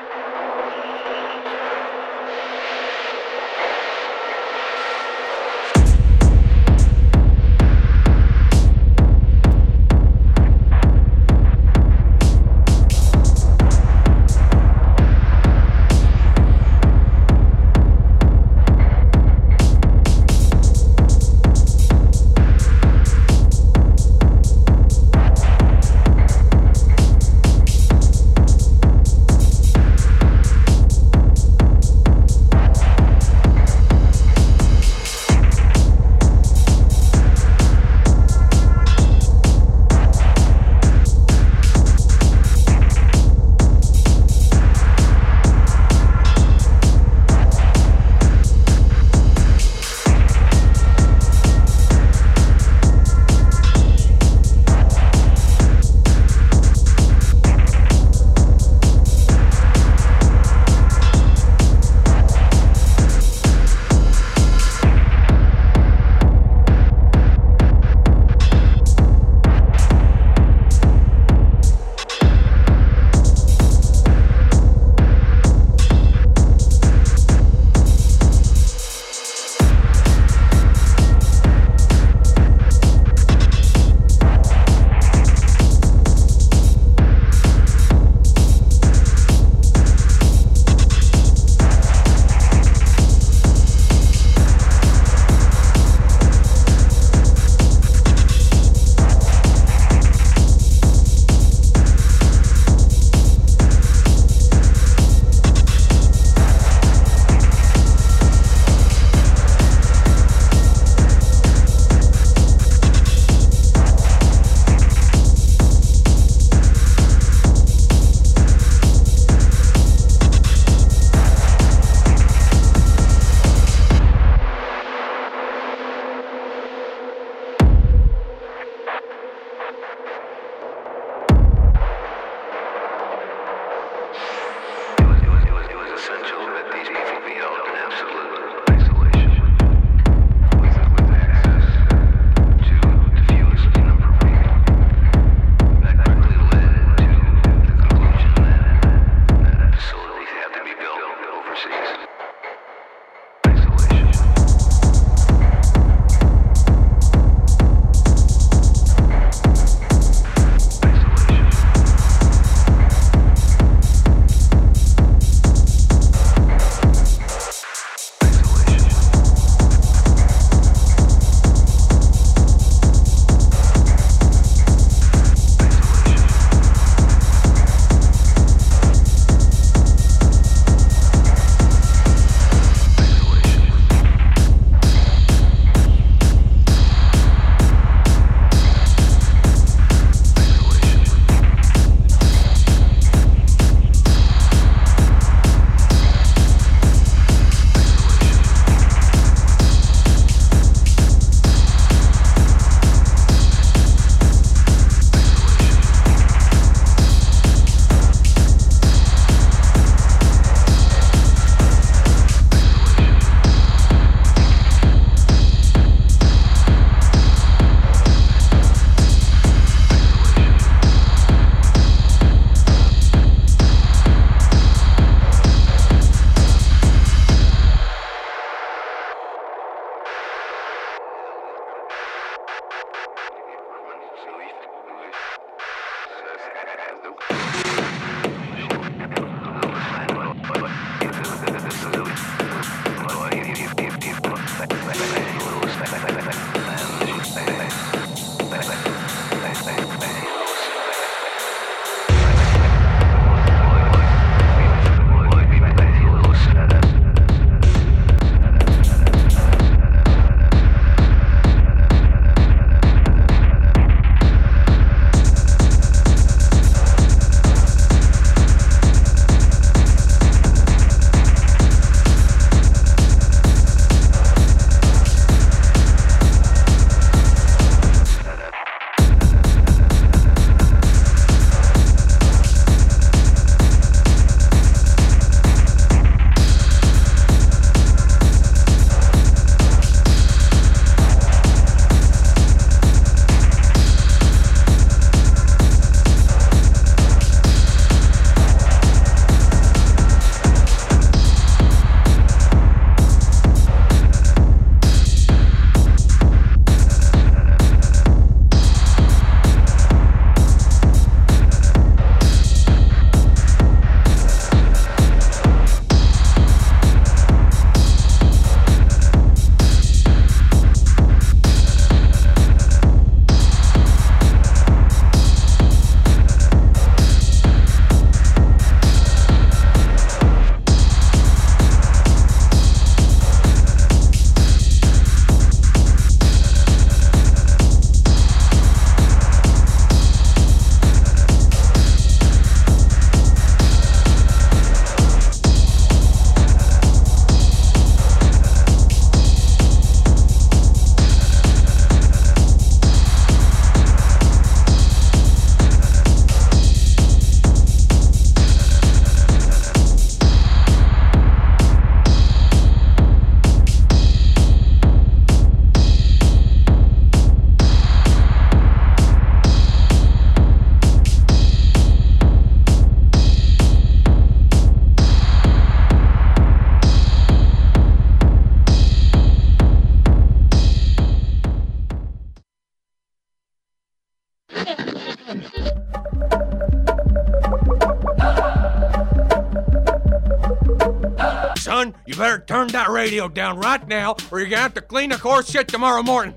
Radio down right now, or you're gonna have to clean the horse shit tomorrow morning.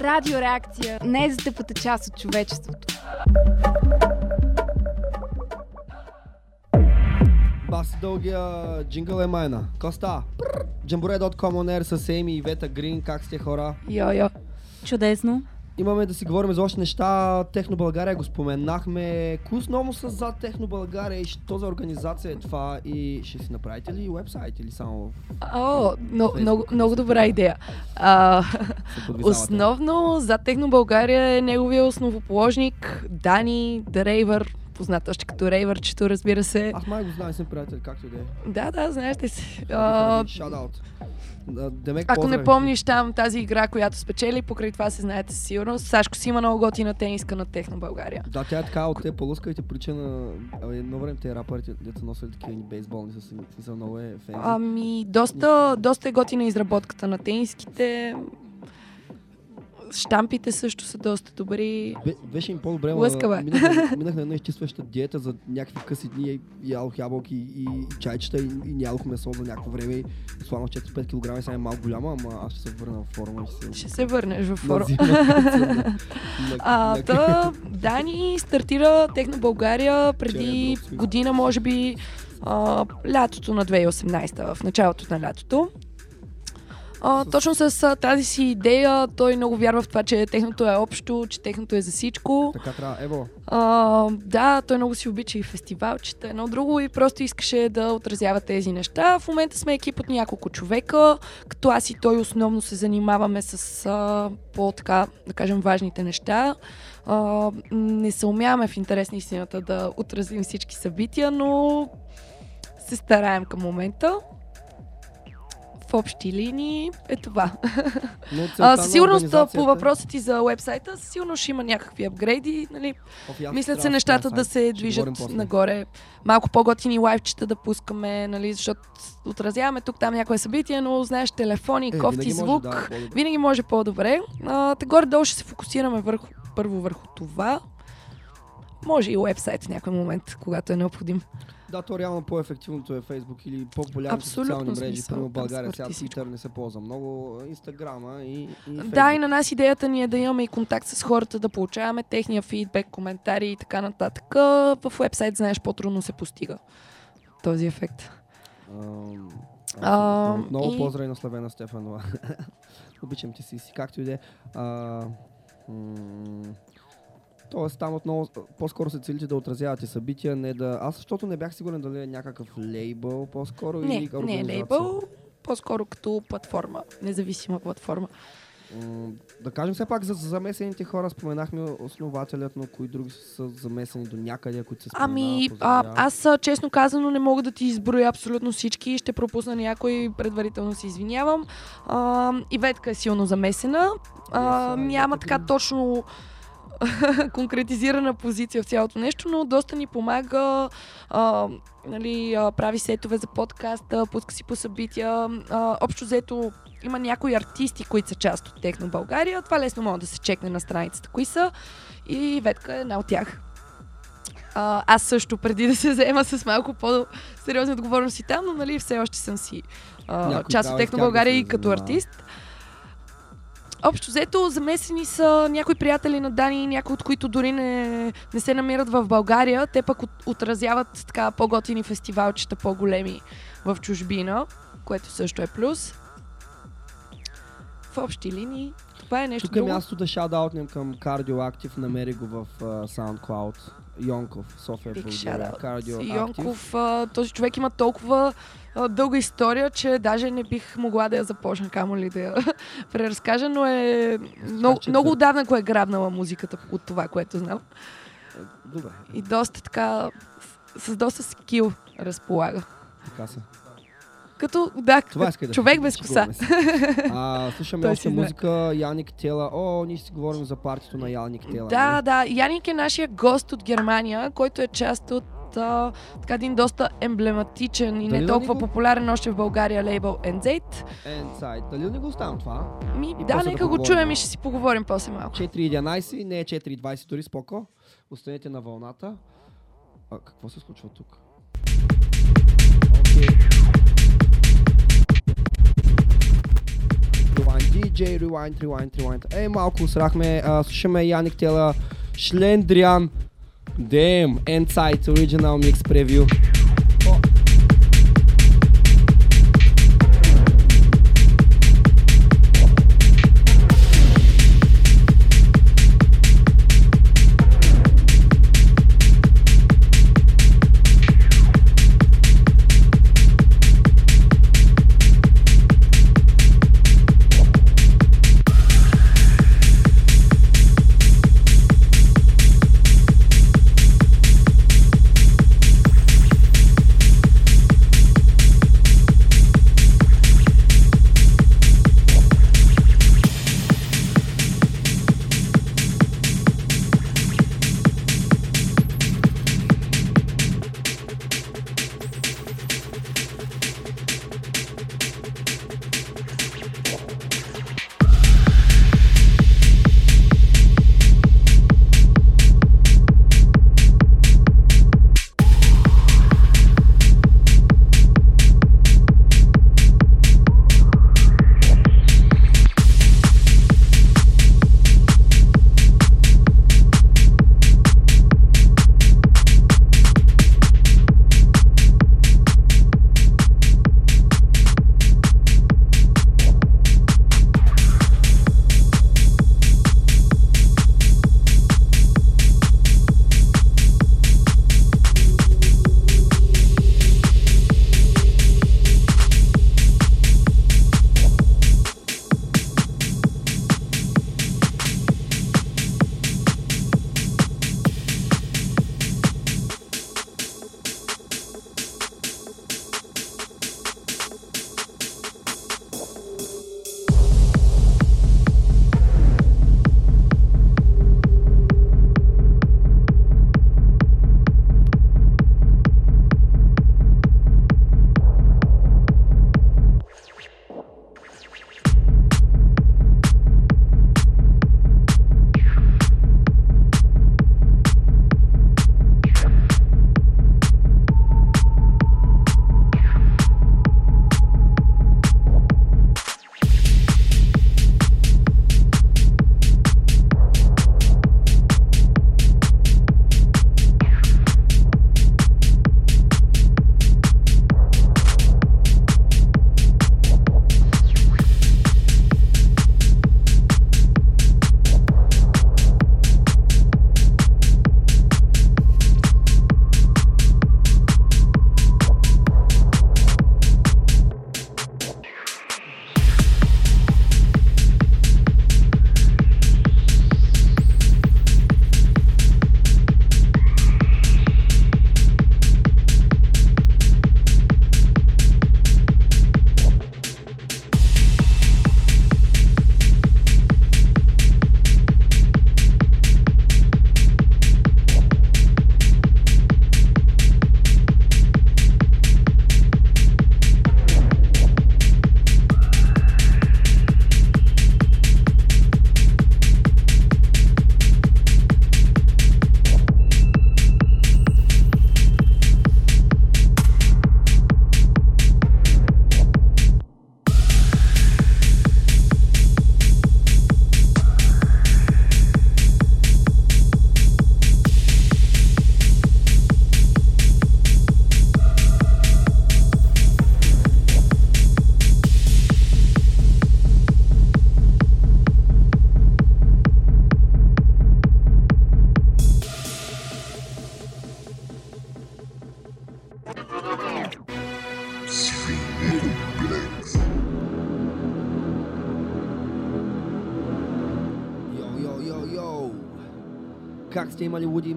Радиореакция. Най-застъпата част от човечеството. Баси дългия джингъл е майна. Коста. Jamboree.com on air с Еми и Вета Грин. Как сте хора? Йо-йо. Чудесно. Имаме да си говорим за още неща. Техно България го споменахме. Кои основно са за Техно България и що за организация е това? И ще си направите ли вебсайт или само О, но, много, много добра идея. А, основно за Техно България е неговия основоположник Дани Дрейвър, познат още като Рейвърчето, разбира се. Аз май го знам, съм приятел, както да е. Да, да, знаеш ли си. Шадаут. Демек, ако не помниш там тази игра, която спечели, покрай това се знаете със сигурност. Сашко си има много готина тениска на Техно България. Да, тя е така от те по-лъскавите причина едно време те рапърите, дето носили такива ни бейсболни, с смисъл много е фензи. Ами, доста, доста е готина изработката на тениските. Штампите също са доста добри. Бе, беше им по-добре, Лъскава е. минах, на- минах на една изчистваща диета за някакви къси дни и ядох ябълки и, и чайчета и, и нядох месо за някакво време и сланах 4-5 кг и сега е малко голяма, ама аз ще се върна в форма ще се... Ще се върнеш в форма. [LAUGHS] А, та, Дани стартира Техно България преди дропсик. година, може би а, лятото на 2018, в началото на лятото. А, точно с а, тази си идея той много вярва в това, че техното е общо, че техното е за всичко. Така трябва, ево. А, да, той много си обича и фестивалчета, едно друго и просто искаше да отразява тези неща. В момента сме екип от няколко човека, като аз и той основно се занимаваме с а, по-така, да кажем, важните неща. А, не се умяваме в интерес на истината да отразим всички събития, но се стараем към момента. В общи линии е това. А, със сигурност по организацията- въпроса ти за вебсайта, със сигурност ще има някакви апгрейди. Нали? Мислят се нещата да се движат нагоре. Малко по-готини лайвчета да пускаме, нали? защото отразяваме тук там някое събитие, но знаеш, телефони, Е, кофти, звук, да, по-добре. винаги може по-добре. А, горе-долу ще се фокусираме върху, първо върху това. Може и уебсайт в някой момент, когато е необходим. Да, то реално по-ефективното е Facebook или по-популярните социални мрежи. Примерно България се сега Twitter не се ползва много, Инстаграма и, и Да, и на нас идеята ни е да имаме и контакт с хората, да получаваме техния фидбек, коментари и така нататък. В вебсайт, знаеш, по-трудно се постига този ефект. Ам, А, Много и- поздрави на Славена Стефанова. [LAUGHS] Обичам ти си, както и да е. Тоест там отново по-скоро се целите да отразявате събития, не да... Аз защото не бях сигурен дали е някакъв лейбъл по-скоро Не, или не е лейбъл, по-скоро като платформа, независима платформа. М, Да кажем все пак за за замесените хора, споменахме основателят, но кои други са замесени до някъде, които се споменават. Ами, а, аз честно казано не мога да ти изброя абсолютно всички. Ще пропусна някой, предварително се извинявам. А, Иветка е силно замесена. А, няма така точно [LAUGHS] конкретизирана позиция в цялото нещо, но доста ни помага. А, нали, а, прави сетове за подкаста, пуска си по събития. А, общо взето има някои артисти, които са част от Техно България. Това лесно може да се чекне на страницата, кои са. И Ветка е една от тях. А, аз също, преди да се заема с малко по-сериозни отговорности там, но нали, все още съм си а, Някой част от Техно да България и като артист. Общо взето, замесени са някои приятели на Дани, някои от които дори не, не се намират в България. Те пък от, отразяват така по-готини фестивалчета, по-големи в чужбина, което също е плюс. В общи линии, това е нещо Тук е друго. място да шадаутнем към Кардиоактив, намери го в uh, SoundCloud. Йонков, София, България. Кардиоактив. Йонков, а, този човек има толкова а, дълга история, че даже не бих могла да я започна, камо ли да я [LAUGHS] преразкажа, но е много, много да- отдавна го е грабнала музиката от това, което знам. Добре, И доста така, с, с доста скил разполага. така са. Като, да, Това като да човек да без коса. А, [LAUGHS] слушаме още музика, Яник Тела. О, ние ще си говорим за партито на Яник Тела. Да, нали? да. Яник е нашия гост от Германия, който е част от а, така един доста емблематичен и Дали не да толкова го- популярен още в България лейбъл NZ. Inside. Дали не го оставям това? Ми, И да, нека го поговорим. чуем и ще си поговорим после малко. 4.11, не е 4.20 дори споко. Останете на вълната. А, какво се случва тук? Rewind, DJ, rewind, rewind, rewind. Ей, малко усрахме. А, слушаме Яник Тела, Шлендриан, Damn, Inside Original Mix Preview.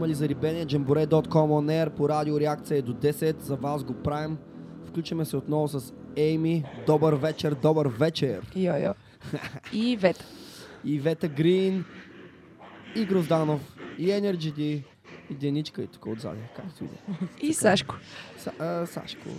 Имали зарибение? Jamboree.com on air по радио реакция е до 10. За вас го правим. Включваме се отново с Ейми. Добър вечер, добър вечер. Йо-йо. И Вета. И Вета Грин. И Грозданов. И Energy D. И Деничка и тук отзади, както и да е. И. Сашко. Са, а, Сашко.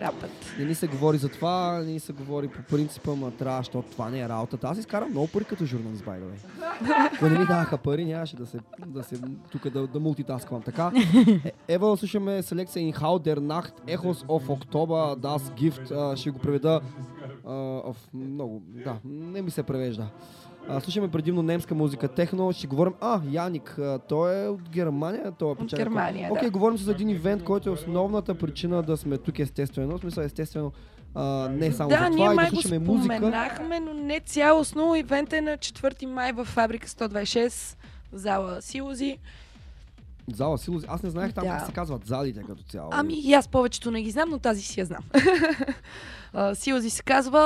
Рапът. Не ни се говори за това, не ни се говори по принципа, ма трябва, защото това не е работата. Аз изкарам много пари като журналист, by the way. Ако не ми даваха пари, нямаше да се, да се тук да, да мултитасквам. Така, е, ева слушаме селекция In How Der Nacht, Echos of October, Das Gift. Ще го преведа а, в много, да, не ми се превежда. А, слушаме предимно немска музика, техно, ще говорим... А, Яник, а, той е от Германия, той е печага. Германия, Окей, да. говорим за един ивент, който е основната причина да сме тук естествено. В смисъл естествено, а, не само Да, за ние това, и да май го слушаме музика. споменахме, но не цялостно. Ивент е на 4 май в Фабрика 126, в зала Силози. Зала Силози. Аз не знаех там Да. как се казват залите като цяло. Ами и аз повечето не ги знам, но тази си я знам. [LAUGHS] А, Силази се казва.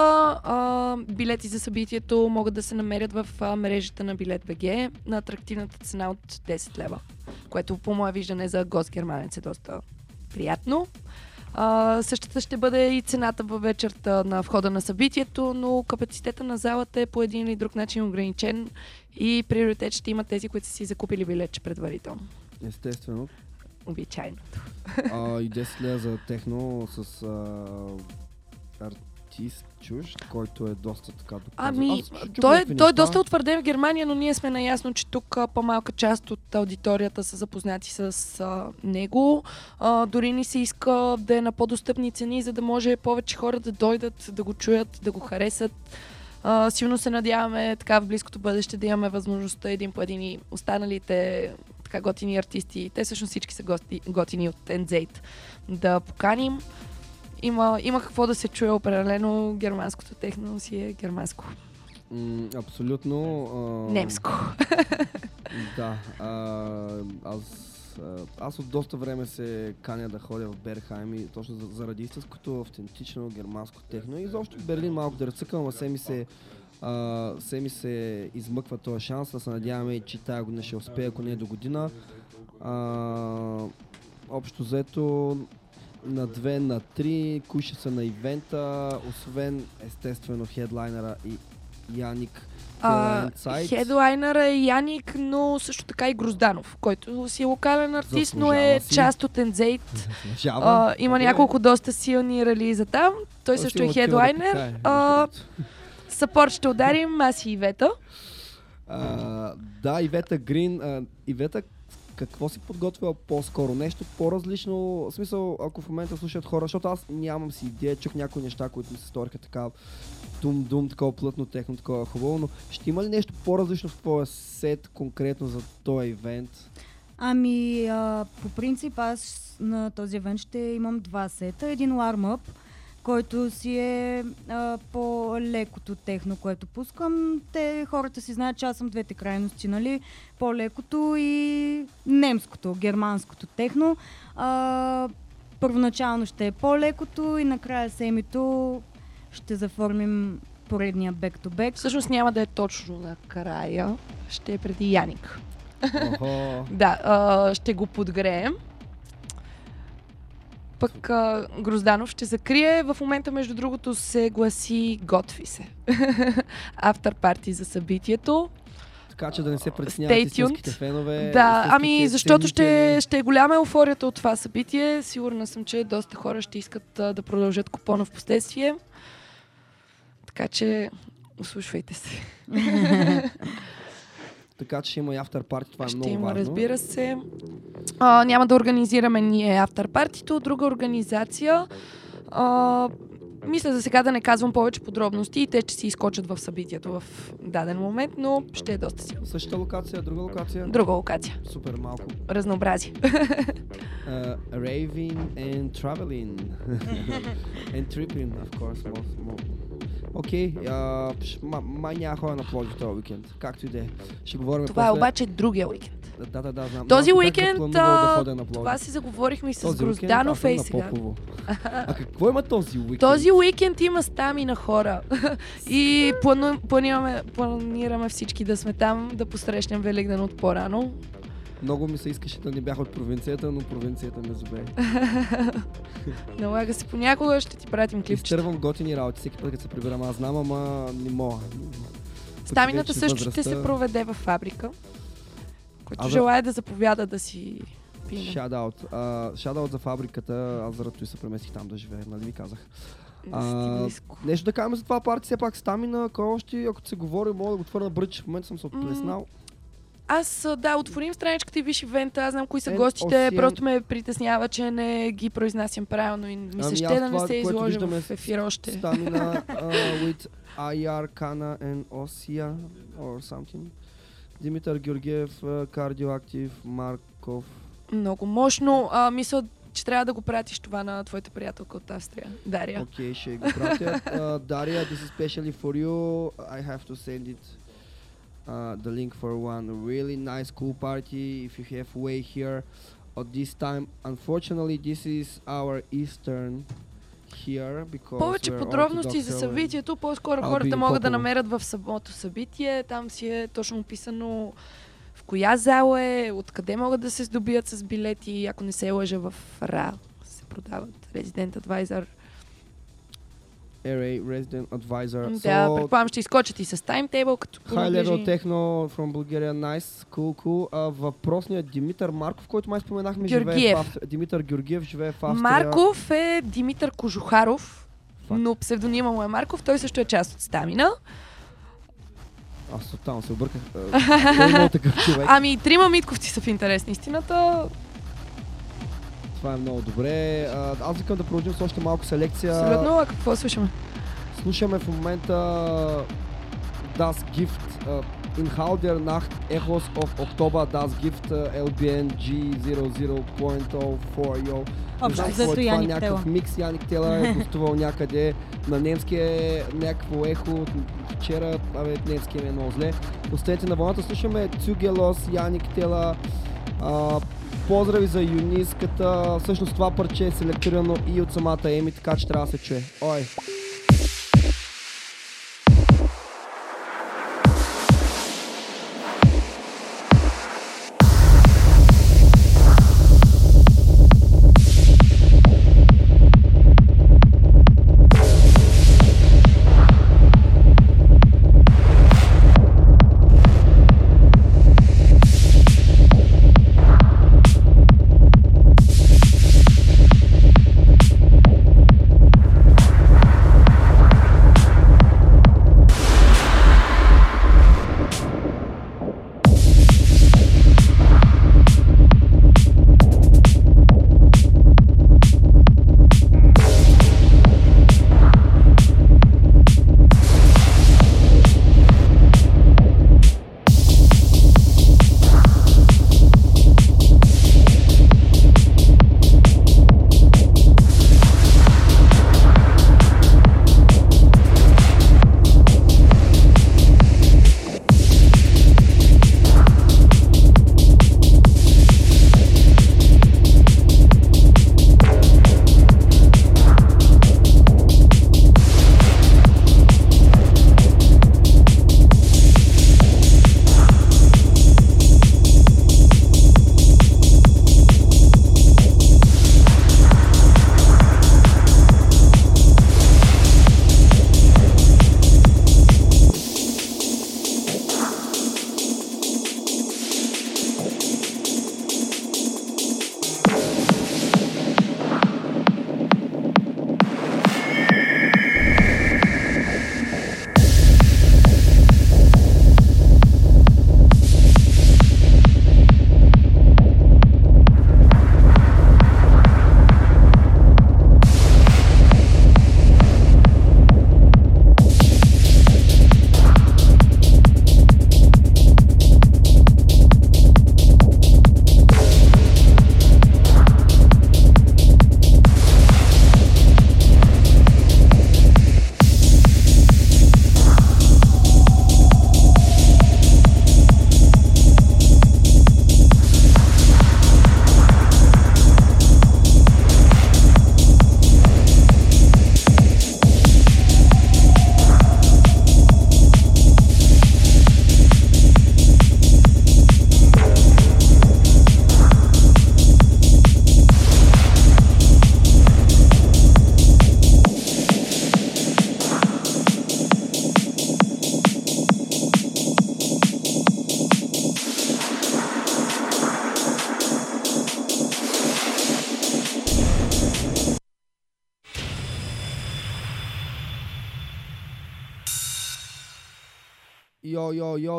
А, билети за събитието могат да се намерят в мрежата на Билет БГ на атрактивната цена от 10 лева, което по мое виждане за гост германец е доста приятно. А, същата ще бъде и цената във вечерта на входа на събитието, но капацитета на залата е по един или друг начин ограничен и приоритет ще има тези, които са си закупили билетче предварително. Естествено. Обичайното. А, и 10 лева за техно с а, артист чужд, който е доста така доказан. Ами, Аз той, е, той е неща. доста утвърден в Германия, но ние сме наясно, че тук по-малка част от аудиторията са запознати с а, него. А, дори ни се иска да е на по-достъпни цени, за да може повече хора да дойдат, да го чуят, да го харесат. А, силно се надяваме така в близкото бъдеще да имаме възможността един по един и останалите така готини артисти, те всъщност всички са гости, готини от Ензейт, да поканим. Има, има какво да се чуе определено. Германското техно си е германско. М, абсолютно. А... Немско. [LAUGHS] Да. А, аз, а, аз от доста време се каня да ходя в Берхайм и точно за- заради истинското автентично германско техно. И изобщо в Берлин малко да ръцъкам, ама се ми се а, се ми се измъква този шанс, да се надяваме, че тая година ще успее, ако не е до година. А, общо взето на две, на три, кои ще са на ивента, освен естествено хедлайнера и Яник Inside. хедлайнера е Яник, но също така и Грозданов, който си е локален артист, но е си. част от Ензейт. [LAUGHS] Има няколко доста силни релиза там. Той също е отива да хедлайнер. Съпорт ще ударим, аз и Ивета. А, да, Ивета Грин. А, Ивета, какво си подготвила по-скоро? Нещо по-различно? В смисъл, ако в момента слушат хора, защото аз нямам си идея, чух някои неща, които ми се сториха така дум-дум, такова плътно, техно, такова хубаво, но ще има ли нещо по-различно в твоя сет конкретно за този ивент? Ами, а, по принцип аз на този евент ще имам два сета. Един warm-up, който си е а, по-лекото техно, което пускам. Те хората си знаят, че аз съм двете крайности, нали? По-лекото и немското, германското техно. А, първоначално ще е по-лекото и накрая семито ще заформим поредния back-to-back. Всъщност няма да е точно накрая, ще е преди Яник. [LAUGHS] Да, а, ще го подгреем. Пък а, Грозданов ще закрие. В момента, между другото, се гласи готви се. [LAUGHS] Автор парти за събитието. Така че да не се притесняват истинските фенове. Да, ами защото ще, ще е голяма еуфорията от това събитие. Сигурна съм, че доста хора ще искат а, да продължат купона в последствие. Така че, услушвайте се. [LAUGHS] Така че ще има и автор парти, това е Ще много има, важно. разбира се. А, няма да организираме ние автор партито, друга организация. А, мисля за сега да не казвам повече подробности и те ще си изкочат в събитието в даден момент, но ще е доста силно. Същата локация, друга локация? Друга локация. Супер малко. Разнообразие. Uh, raving and traveling. [LAUGHS] and tripping, of course. Most, most. Окей, okay, май няма хора на Пловдив този уикенд. Както и да е. Ще говорим Това е после. обаче другия уикенд. Да, да, да, знам. Този бях уикенд, запланувал да а, ходя на Пловдив. това си заговорихме и с Този уикенд е и на сега. А какво има този уикенд? Този уикенд има стами на хора. и плану, планираме, планираме всички да сме там, да посрещнем Великден от по-рано. Много ми се искаше да не бях от провинцията, но провинцията ме зубе. [LAUGHS] Налага се понякога, ще ти пратим клипчета. Изтървам готини работи всеки път, като се прибирам. Аз знам, ама не мога. Стамината също ще възрастта- се проведе във фабрика, Който за- желая да заповяда да си пине. Шадаут. Шадаут за фабриката. Аз заради се преместих там да живея, нали ви казах. А, близко. нещо да кажем за това парти, все пак стамина, кой още, ако се говори, мога да го твърна бръч. В момента съм се отплеснал. Аз, да, отворим страничката и виж ивента, аз знам кои са Е, гостите, освен- просто ме притеснява, че не ги произнасям правилно и ми се Ами ще да не се изложа в ефир още. Стамина uh, [LAUGHS] with IR, Kana and Osia or something. Димитър Георгиев, Кардиоактив, Марков. Много мощно. А, мисля, че трябва да го пратиш това на твоята приятелка от Австрия, Дария. Окей, okay, ще го пратя. Uh, Дария, this is especially for you. I have to send it uh, the link for one really nice cool party if you have way here at this time. Unfortunately, this is our Eastern here because Повече подробности за събитието, по-скоро хората могат да намерят в самото събитие. Там си е точно описано в коя зала е, откъде могат да се здобият с билети, ако не се лъжа в РА се продават. Resident Advisor. RA Resident Advisor. Да, предполагам ще изкочат и с таймтейбъл, като High Level. Techno from Bulgaria, nice, cool, cool. А, въпросният Димитър Марков, който май споменахме, живее Георгиев. в Австрия. Димитър Георгиев живее в Австрия. Марков е Димитър Кожухаров, но псевдонима му е Марков. Той също е част от Стамина. Аз тотално се обърках. А, Кой е такъв човек? Ами, трима митковци са в интерес на истината. Това е много добре. Аз искам да продължим с още малко селекция. Абсолютно, а какво слушаме? Слушаме в момента Das Gift uh, In Halder Nacht Echoes of October Das Gift uh, LBN G00.04 yo. Не Общо е това, Яник някакъв микс. Яник Тела е [LAUGHS] гостувал някъде. На немски е някакво ехо вчера. Абе, немски е много зле. Останете на вълната. Слушаме Цюгелос, Яник Тела. А, поздрави за юниската. Всъщност това парче е селектирано и от самата Еми, така че трябва да се чуе. Ой!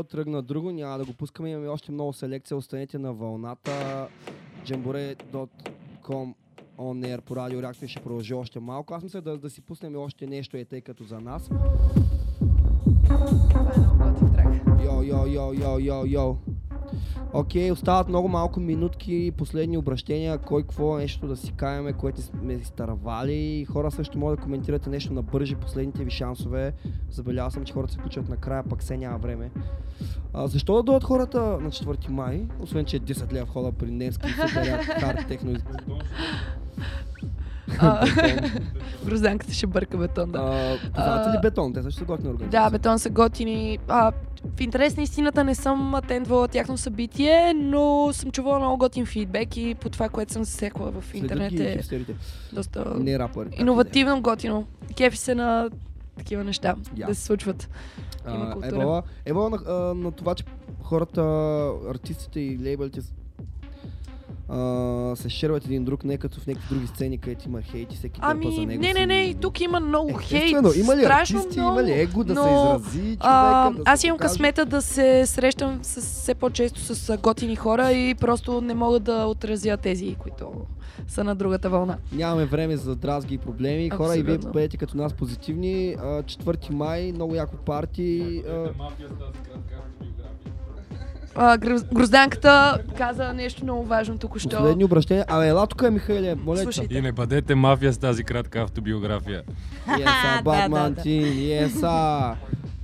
Тръгна друго, няма да го пускаме, имаме още много селекция, останете на вълната. Jambore.com on air по радио реакция ще продължи още малко. Аз мисля да, да си пуснем още нещо, е тъй като за нас. Йо, йо, йо, йо, йо, йо. Окей, остават много малко минутки, последни обращения, кой какво нещо да си каяме, което сме изтървали. Хора също могат да коментирате нещо на бържи, последните ви шансове. Забелязал съм, че хората се включват накрая, пък се няма време. А, защо да дойдат хората на 4 май, освен че е 10 лева входа при Невски, супер як хард техно. А, [LAUGHS] Грозданката ще бърка бетон, да. А, Познавате ли бетон? Те също са готини организации. Да, бетон са готини. А, в интерес на истината не съм атендвала тяхно събитие, но съм чувала много готин фидбек и по това, което съм засекла в Следят интернет ги е хипстерите. доста Не рапъри. как иновативно готино. Кефи се на такива неща Я. да се случват. Има култура. Евала, евала на, на това, че хората, артистите и лейбълите а, се шерват един друг, не като в някакви други сцени, където има хейт и всеки дърпа за Ами, него. не, не, не, и тук има много хейт. Естествено, има ли страшно артисти, много, има ли его да се но, изрази човека, а, да се Аз имам покаже? късмета да се срещам с, все по-често с готини хора и просто не мога да отразя тези, които са на другата вълна. Нямаме време за дразги и проблеми. Хора, и вие Абсолютно. бъдете като нас позитивни. А, 4 май, много яко парти. А, А, Гроз- Грозданката каза нещо много важно току-що. последни обращения. Абе, ела тук, Михайле, моля те. И не бъдете мафия с тази кратка автобиография. Еса, [LAUGHS] Батмантин, еса.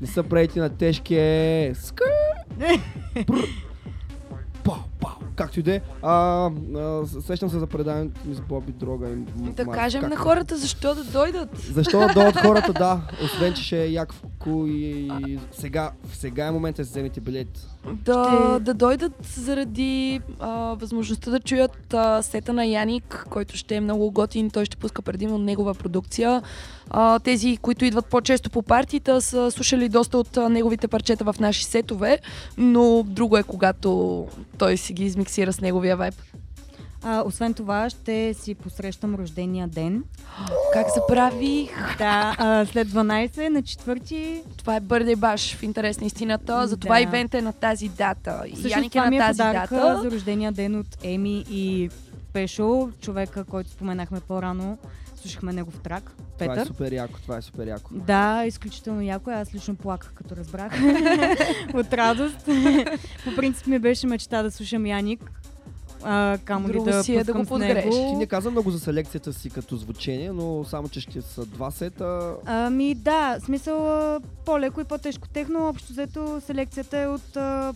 Не са прети на тежки. е. Скър. [LAUGHS] Както и да е. Сещам се за предаването ми с Боби Дрога и М- Да кажем на хората защо да дойдат. Защо да дойдат [LAUGHS] хората, да. Освен, че ще е як вку и сега, сега е момента да вземете билет. Да, да дойдат заради а, възможността да чуят а, сета на Яник, който ще е много готин. Той ще пуска предимно негова продукция. А, тези, които идват по-често по партита, са слушали доста от а, неговите парчета в наши сетове, но друго е когато той си ги измиксира с неговия вайб. А, освен това, ще си посрещам рождения ден. Как забравих? Да, а, след 12 на 4 Това е бърде баш в интерес на истината. Затова Да. ивент е на тази дата. Всъщност Яник е на е тази дата. за рождения ден от Еми и Пешо, човека, който споменахме по-рано. Слушахме негов трак, Това е Петър. супер яко, това е супер яко. Да, изключително яко. е. Аз лично плаках, като разбрах. [LAUGHS] От радост. По принцип ми беше мечта да слушам Яник. А, камо ли да си е да го подгреш. него. Ти не каза много за селекцията си като звучение, но само, че ще са два сета. Ами да, смисъл по-леко и по-тежко техно. Общо взето селекцията е от а,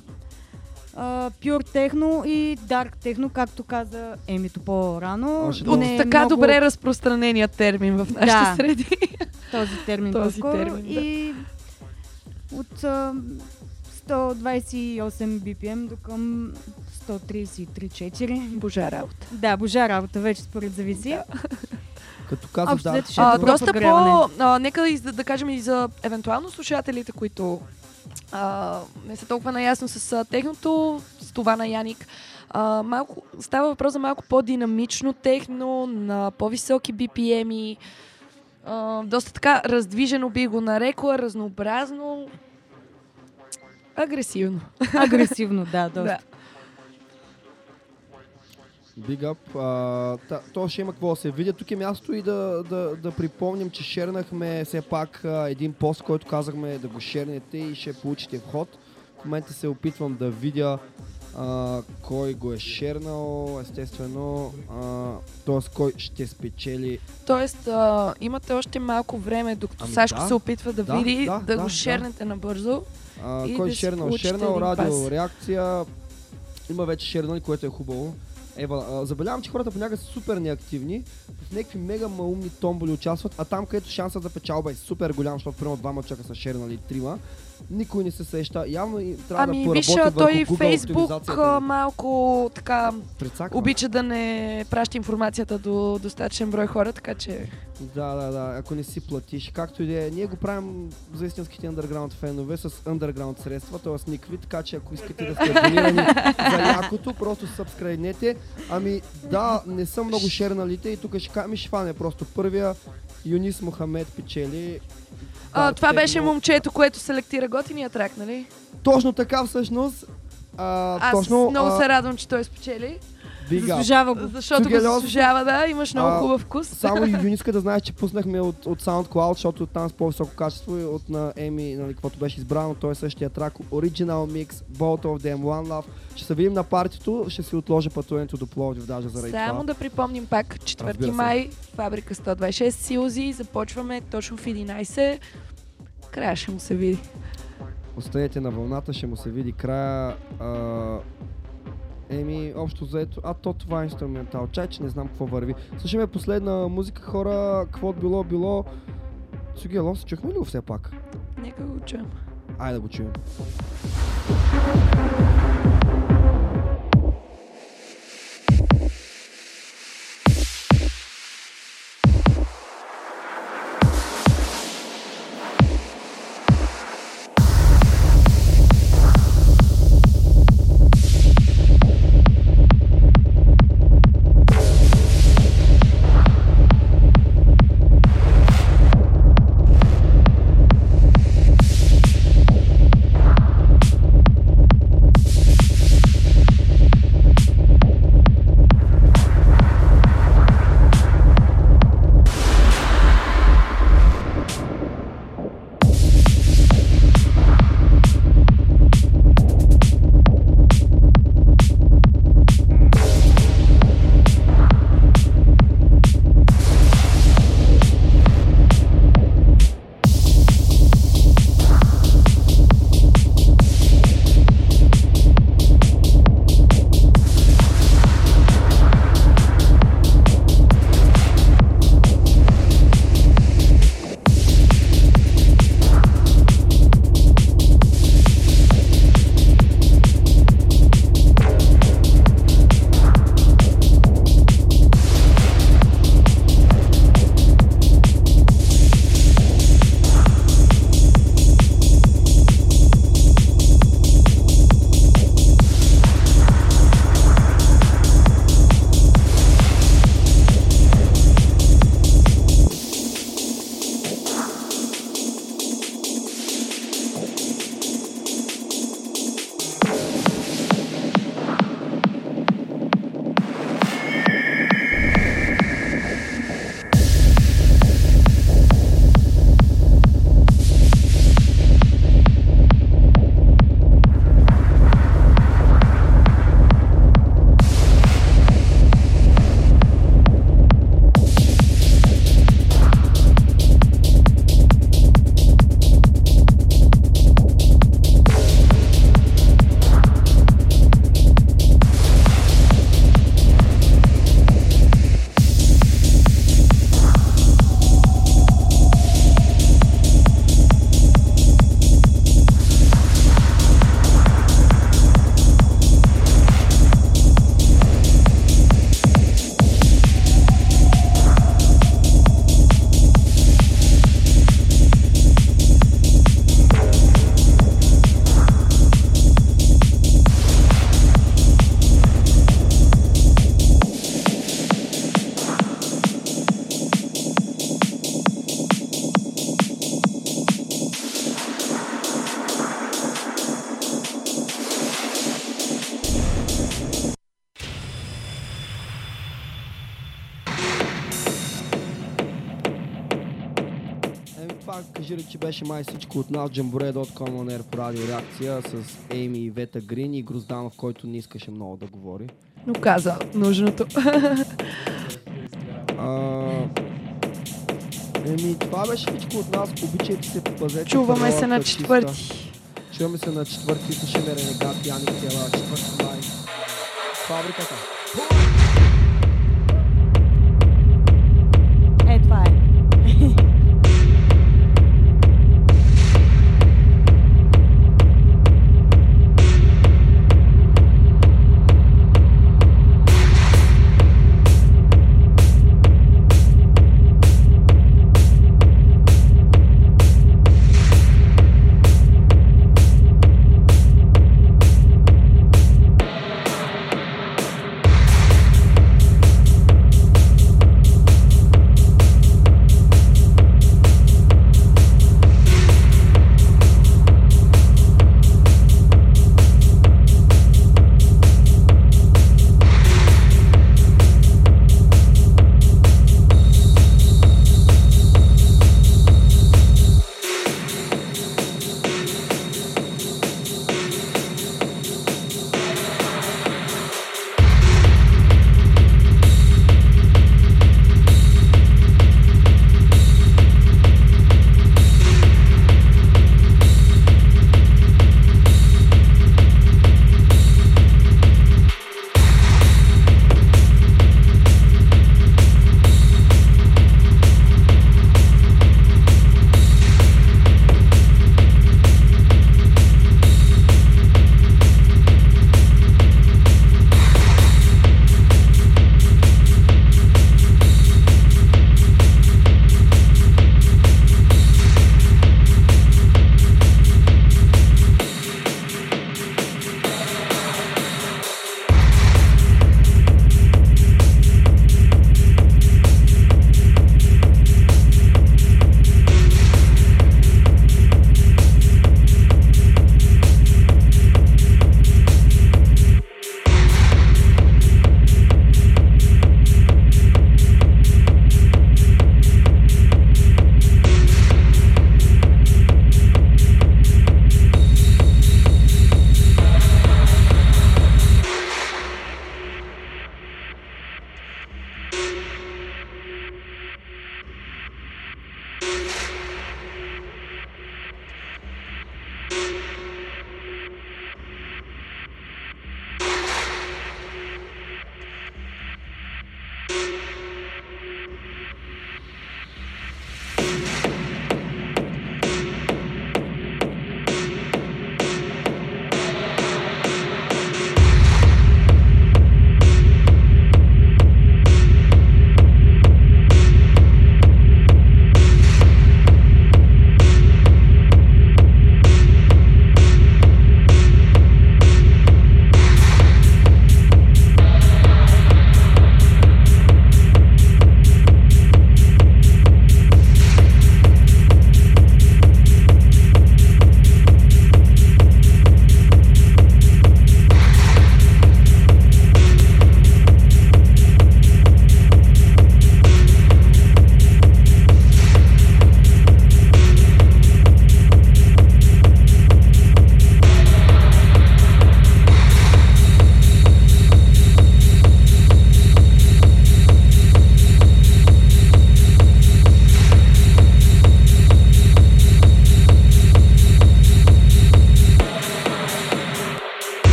Pure техно и Dark техно, както каза Емито по-рано. От е така много- добре разпространения термин в нашите Да. среди. този термин Този термин, да. И от а, 128 BPM до към 133-4. Божа работа. Да, божа работа, вече според зависи. Като Общо да. взето ще е А, добро доста по... А, нека и, да, да кажем и за евентуално слушателите, които а, не са толкова наясно с а, техното, с това на Яник. А, малко, става въпрос за малко по-динамично техно, на по-високи BPM-и. А, доста така раздвижено би го нарекла, разнообразно. Агресивно. Агресивно, да, доста. Да. Big up. А, та, то ще има какво да се видя. Тук е място и да, да, да припомним, че шернахме все пак а, един пост, който казахме да го шернете и ще получите вход. В момента се опитвам да видя а, кой го е шернал, естествено, т.е. кой ще спечели. Тоест, а, имате още малко време, докато Ами Сашко да. се опитва да, Да, види, да, да, да, го да. шернете набързо. А, кой да шернал? Шернал, радио, реакция. Има вече шернали, което е хубаво. Ева, забелявам, че хората понякога са супер неактивни, в някакви мега маумни томболи участват, а там, където шансът за печалба е супер голям, защото примерно двама човека са шернали трима, никой не се сеща. Явно и трябва Ами да виж, поработят той Google Фейсбук малко така Прецаква. обича да не праща информацията до достатъчен брой хора, така че Да, да, да, ако не си платиш. Както и да е, ние го правим за истинските underground фенове с underground средства, т.е. никакви, така че ако искате да сте абонирани [LAUGHS] за якото, просто сабскрайбнете. Ами да, не са много шерналите и тук ще ми ще фане просто първия Юнис Мохамед печели. А, това беше момчето, което селектира готиния трак, нали? Точно така всъщност. А, Аз точно, много а, се радвам, че той спечели. Заслужава го. Защото го Цугелов- заслужава, да, имаш много А, хубав вкус. Само [LAUGHS] Юни иска да знаеш, че пуснахме от, от SoundCloud, защото там с по-високо качество и от на Еми, нали, каквото беше избрано, той е същия трак, Original Mix, Both of Them, One Love. Ще се видим на партито, ще си отложа пътуването до Пловдив даже заради Само това. да припомним пак, 4 Разбира се. май, фабрика 126 Силзи, започваме точно в 11. Края ще му се види. Останете на вълната, ще му се види края. А, Еми, общо заето, а то това е инструментал. Чай, че не знам какво върви. Слушаме последна музика, хора, какво било, било. Цугело, се чухме ли го все пак? Нека го чуем. Айде да го чуем. Беше май всичко от нас. Jamboree.com on air по радио реакция с Ейми и Вета Грин и Грузданов, който не искаше много да говори. Но каза нужното. А, еми, това беше всичко от нас. Обичайте се, пазете. Чуваме се на четвърти. Чуваме се на четвърти. Слушаме Ренегат, Яник Тела, четвърти май. Фабриката.